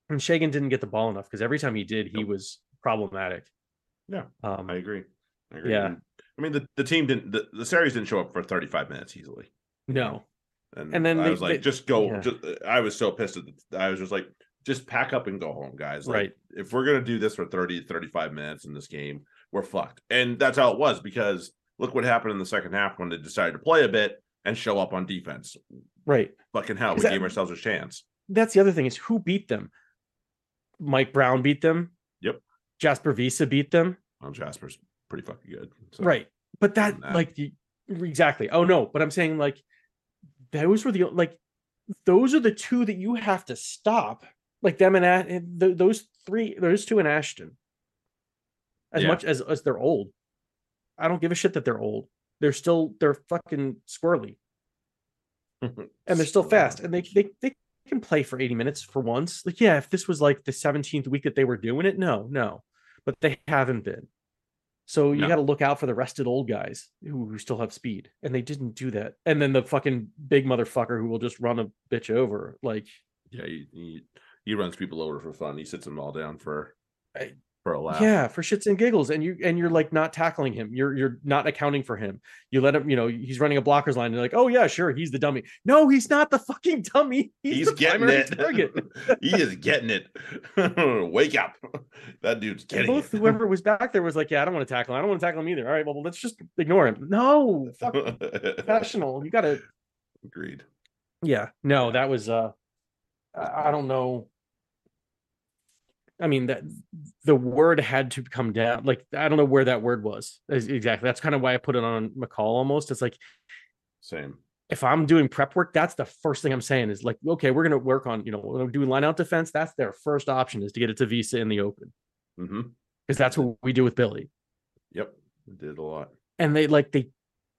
and shagan didn't get the ball enough because every time he did he Nope. was problematic Yeah, um I agree. I agree. Yeah. I mean the, the team didn't the, the Sarries didn't show up for 35 minutes easily. no And, And then I they- was like, they- just go. yeah. Just, I was so pissed at the, I was just like, just pack up and go home, guys. Like, Right. If we're gonna do this for 30, 35 minutes in this game, we're fucked. And that's how it was because look what happened in the second half when they decided to play a bit and show up on defense. right Fucking hell, we that- gave ourselves a chance. that's the other thing is who beat them mike brown beat them Yep. jasper Wiese beat them Well, Jasper's pretty fucking good. so- right but that that- like the exactly oh no but i'm saying like those were the like those are the two that you have to stop like them and and eh, th- those three those two and ashton as Yeah. much as as they're old i don't give a shit that they're old they're still they're fucking squirrely and they're still fast and they they they can play for 80 minutes for once. Like yeah, if this was like the 17th week that they were doing it, no, no. But they haven't been. So you No. got to look out for the rested old guys who, who still have speed, and they didn't do that. And then the fucking big motherfucker who will just run a bitch over, like Yeah, he, he he runs people over for fun. He sits them all down for I- for a laugh. yeah, for shits and giggles. And you and you're like not tackling him. You're you're not accounting for him. You let him, you know, he's running a blockers line. And you're like, oh yeah, sure, he's the dummy. No, he's not the fucking dummy. He's, he's getting it. target. he is getting it. Wake up! That dude's And getting both it. whoever was back there was like, yeah, I don't want to tackle him. I don't want to tackle him either. All right, well, let's just ignore him. No, fuck professional. You gotta Agreed. yeah. No, that was uh I don't know. I mean that the word had to come down. Like I don't know where that word was. Exactly. That's kind of why I put it on McCall almost. It's like Same. if I'm doing prep work, that's the first thing I'm saying is like, okay, we're gonna work on, you know, we're gonna line out defense. That's their first option is to get it to Wiese in the open. hmm Because that's what we do with Billy. Yep. We did a lot. and they like they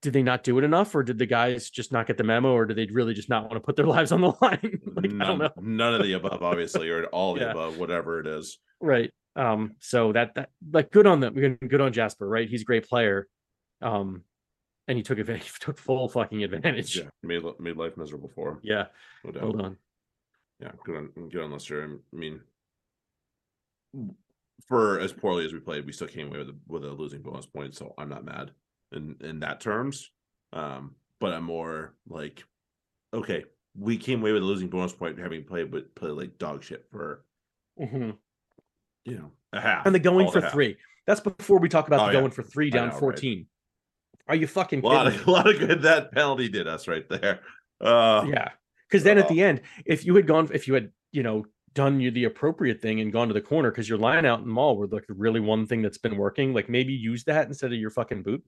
did they not do it enough or did the guys just not get the memo or did they really just not want to put their lives on the line like none, i don't know none of the above, obviously, or all the above, whatever it is. right um so that that like good on them good on jasper right he's a great player um and he took advantage he took full fucking advantage Yeah, made made life miserable for him. yeah No well done Yeah, good on good on Leicester. I mean, for as poorly as we played, we still came away with a, with a losing bonus point. So I'm not mad in in that terms. Um, but I'm more like, okay, we came away with a losing bonus point having played but play like dog shit for Mhm. you know a half and the going for the three that's before we talk about Oh, the yeah. going for three down know, right. 14 are you fucking A lot of a lot of good that penalty did us right there. Uh, yeah because then at Uh, the end if you had gone if you had you know done you the appropriate thing and gone to the corner because your line out and maul were like really one thing that's been working like maybe use that instead of your fucking boot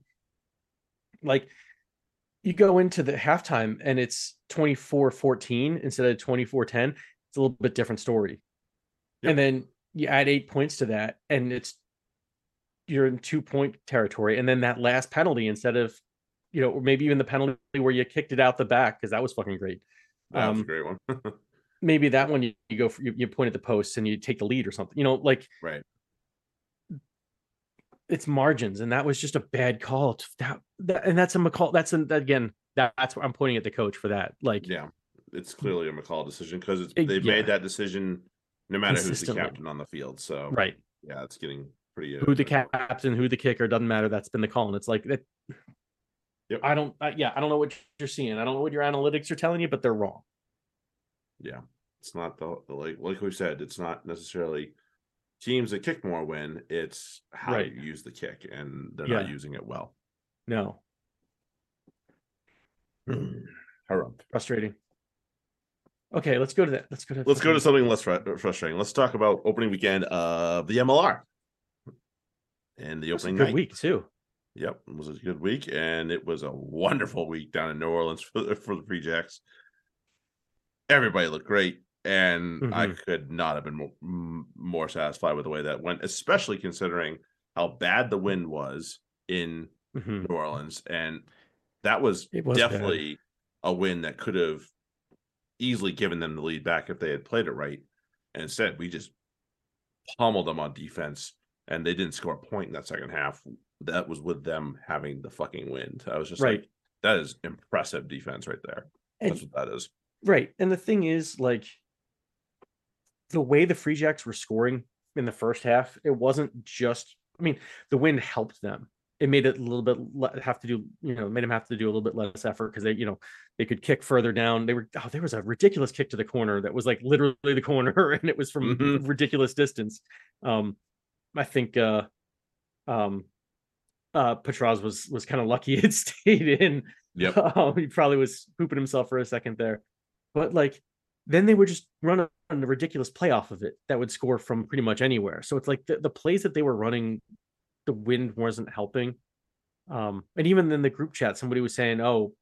like you go into the halftime and it's 24-14 instead of 24-10 it's a little bit different story Yep. and then you add eight points to that and it's you're in two point territory and then that last penalty instead of you know or maybe even the penalty where you kicked it out the back because that was fucking great that was a Um, great one. maybe that one you, you go for you, you point at the post and you take the lead or something you know like right. It's margins and that was just a bad call to- that, that and that's a mccall that's an again that, that's what i'm pointing at the coach for that like Yeah, it's clearly a McCall decision because it's they've yeah. made that decision no matter who's the captain on the field. So right yeah, it's getting pretty. who the uh, captain who the kicker doesn't matter that's been the call and it's like that Yep. i don't I, yeah i don't know what you're seeing i don't know what your analytics are telling you but they're wrong Yeah, it's not the, the like like we said. It's not necessarily teams that kick more win. It's how Right. you use the kick, and they're Yeah. not using it well. no frustrating okay let's go to that let's go to Let's go to something less fr- frustrating. Let's talk about opening weekend of the MLR and the opening good night. week too Yep, it was a good week, and it was a wonderful week down in New Orleans for the, for the Free Jacks. Everybody looked great, and I Mm-hmm. could not have been more, more satisfied with the way that went, especially considering how bad the wind was in Mhm. New Orleans, and that was, was bad. definitely a win that could have easily given them the lead back if they had played it right. And instead, we just pummeled them on defense, and they didn't score a point in that second half. That was with them having the fucking wind. I was just Right. like, that is impressive defense right there. And- That's what that is. Right. And the thing is, like, the way the Free Jacks were scoring in the first half, it wasn't just, I mean, the wind helped them. It made it a little bit le- have to do, you know, made them have to do a little bit less effort because they, you know, they could kick further down. They were, oh, there was a ridiculous kick to the corner that was like literally the corner and it was from Mhm. ridiculous distance. Um, I think, uh, um, uh, Potroz was, was kind of lucky it stayed in. Yeah, Um, he probably was pooping himself for a second there. But like then they would just run on a ridiculous play off of it that would score from pretty much anywhere. So it's like the, the plays that they were running, the wind wasn't helping. Um, and even in the group chat, somebody was saying, Oh,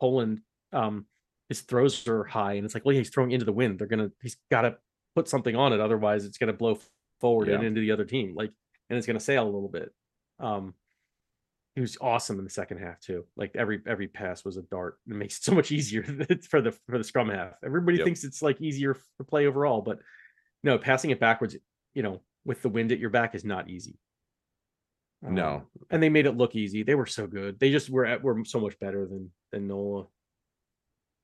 Poland, um, his throws are high, and it's like, well, yeah, he's throwing into the wind. They're gonna he's gotta put something on it, otherwise it's gonna blow forward and into the other team, like and it's gonna sail a little bit. Um he was awesome in the second half too. Like every every pass was a dart. It makes it so much easier for the for the scrum half. Everybody Yep. thinks it's like easier to play overall, but no, passing it backwards, you know, with the wind at your back is not easy. Um, No, and they made it look easy. They were so good. They just were at, were so much better than than Nola.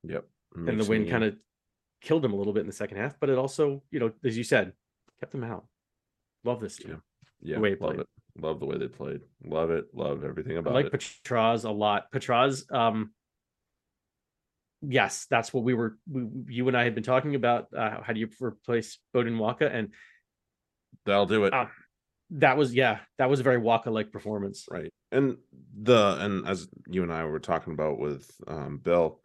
yep. and the wind kind of killed him a little bit in the second half, but it also, you know, as you said, kept him out. Love this team. yeah, the way love played. it. Love the way they played. Love it. Love everything about it. I like it. Like Potroz a lot. Potroz, um, yes, that's what we were. We, you and I had been talking about. Uh, how do you replace Beaudein Waaka? And That'll do it. uh, that was, yeah, that was a very Waaka like performance. right and the and as you and i were talking about with um bill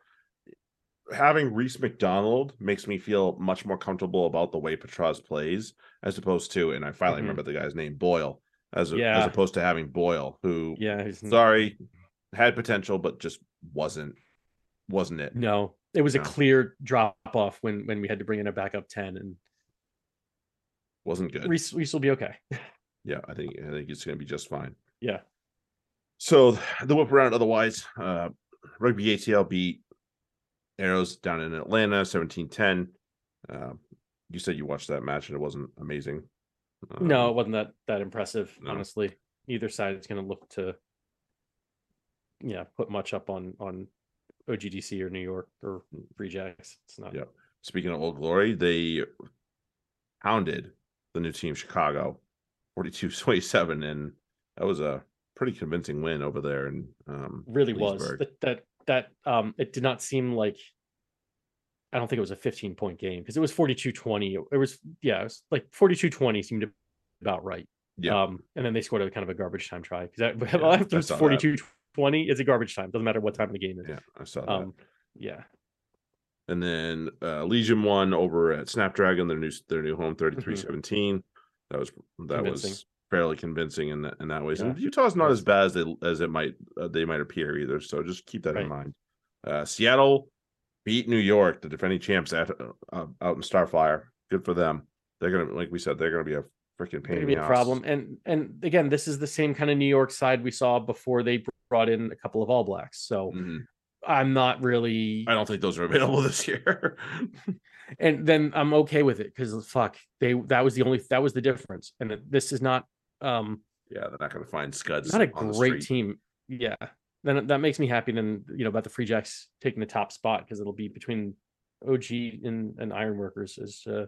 having reese mcdonald makes me feel much more comfortable about the way potroz plays as opposed to and i finally Mhm. remember the guy's name boyle as, a- as opposed to having boyle who Yeah, sorry had potential but just wasn't wasn't it no, it was a clear drop off when when we had to bring in a backup ten, and wasn't good Reese, Reese will be okay. yeah i think i think it's gonna be just fine yeah, So the whip around otherwise, uh rugby ATL beat Arrows down in Atlanta, 17-10. Uh, you said you watched that match and it wasn't amazing. No, it Um, wasn't that that impressive. no. Honestly, either side is going to look to, yeah, put much up on on OGDC or New York or Free Jacks. It's not. Yeah. speaking of old glory, they hounded the new team Chicago 42-27 and that was a pretty convincing win over there and um really was that that that um it did not seem like i don't think it was a 15 point game because it was 42 20 it was yeah it was like 42 20 seemed about right Yeah. um and then they scored a kind of a garbage time try because I after it's saw that. 42 20 it's a garbage time doesn't matter what time of the game is yeah, I saw that. um yeah And then uh, Legion won over at Snapdragon, their new their new home, 33-17. That was that Mm-hmm. Convincing. was fairly convincing in that in that ways. And Utah's not as bad as they as it might uh, they might appear either. So just keep that in mind. Uh, Seattle beat New York, the defending champs at uh, uh, out in Starfire. Good for them. They're gonna like we said, they're gonna be a freaking pain be a problem and and again this is the same kind of new york side we saw before they brought in a couple of all blacks so Mhm. i'm not really I don't think those are available this year. and then I'm okay with it because fuck, they that was the only that was the difference, and this is not um yeah, they're not gonna find scuds. not a great team. Yeah, then that makes me happy. Then you know about the Free Jacks taking the top spot because it'll be between OG and and Ironworkers as uh,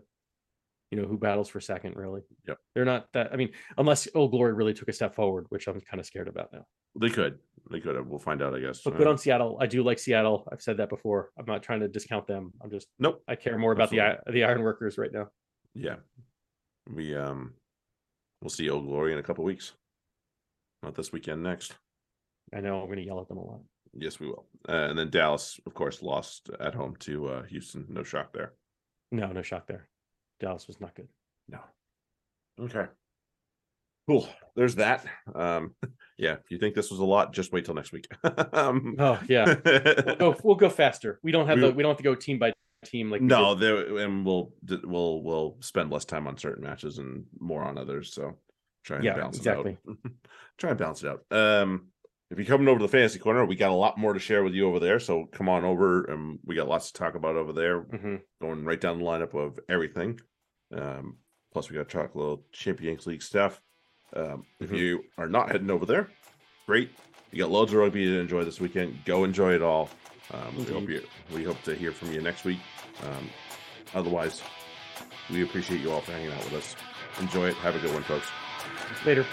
you know who battles for second. Really, Yep. they're not that. I mean, unless Old Glory really took a step forward, which I'm kind of scared about now. They could. They could. We'll find out, I guess. But good on Seattle. I do like Seattle. I've said that before. I'm not trying to discount them. I'm just Nope. I care more about the I- the Ironworkers right now. Yeah. We um we'll see Old Glory in a couple weeks. Not this weekend next. I know I'm going to yell at them a lot. Yes, we will. Uh, and then Dallas, of course, lost at home to uh Houston. No shock there. No, no shock there. Dallas was not good. No. Okay. Cool. There's that. Um yeah, if you think this was a lot, just wait till next week. um Oh yeah, we'll go, we'll go faster. We don't have We- the we don't have to go team by team like no, there and we'll we'll we'll spend less time on certain matches and more on others. So try and Yeah, balance exactly. it out. try and balance it out. Um if you're coming over to the fantasy corner, we got a lot more to share with you over there. So come on over and we got lots to talk about over there. Mhm. Going right down the lineup of everything. Um plus we got to talk a little Champions League stuff. Um if Mhm. you are not heading over there, great. You got loads of rugby to enjoy this weekend. Go enjoy it all. Um, we hope you we hope to hear from you next week. Um, otherwise, we appreciate you all for hanging out with us. Enjoy it. Have a good one, folks. Later.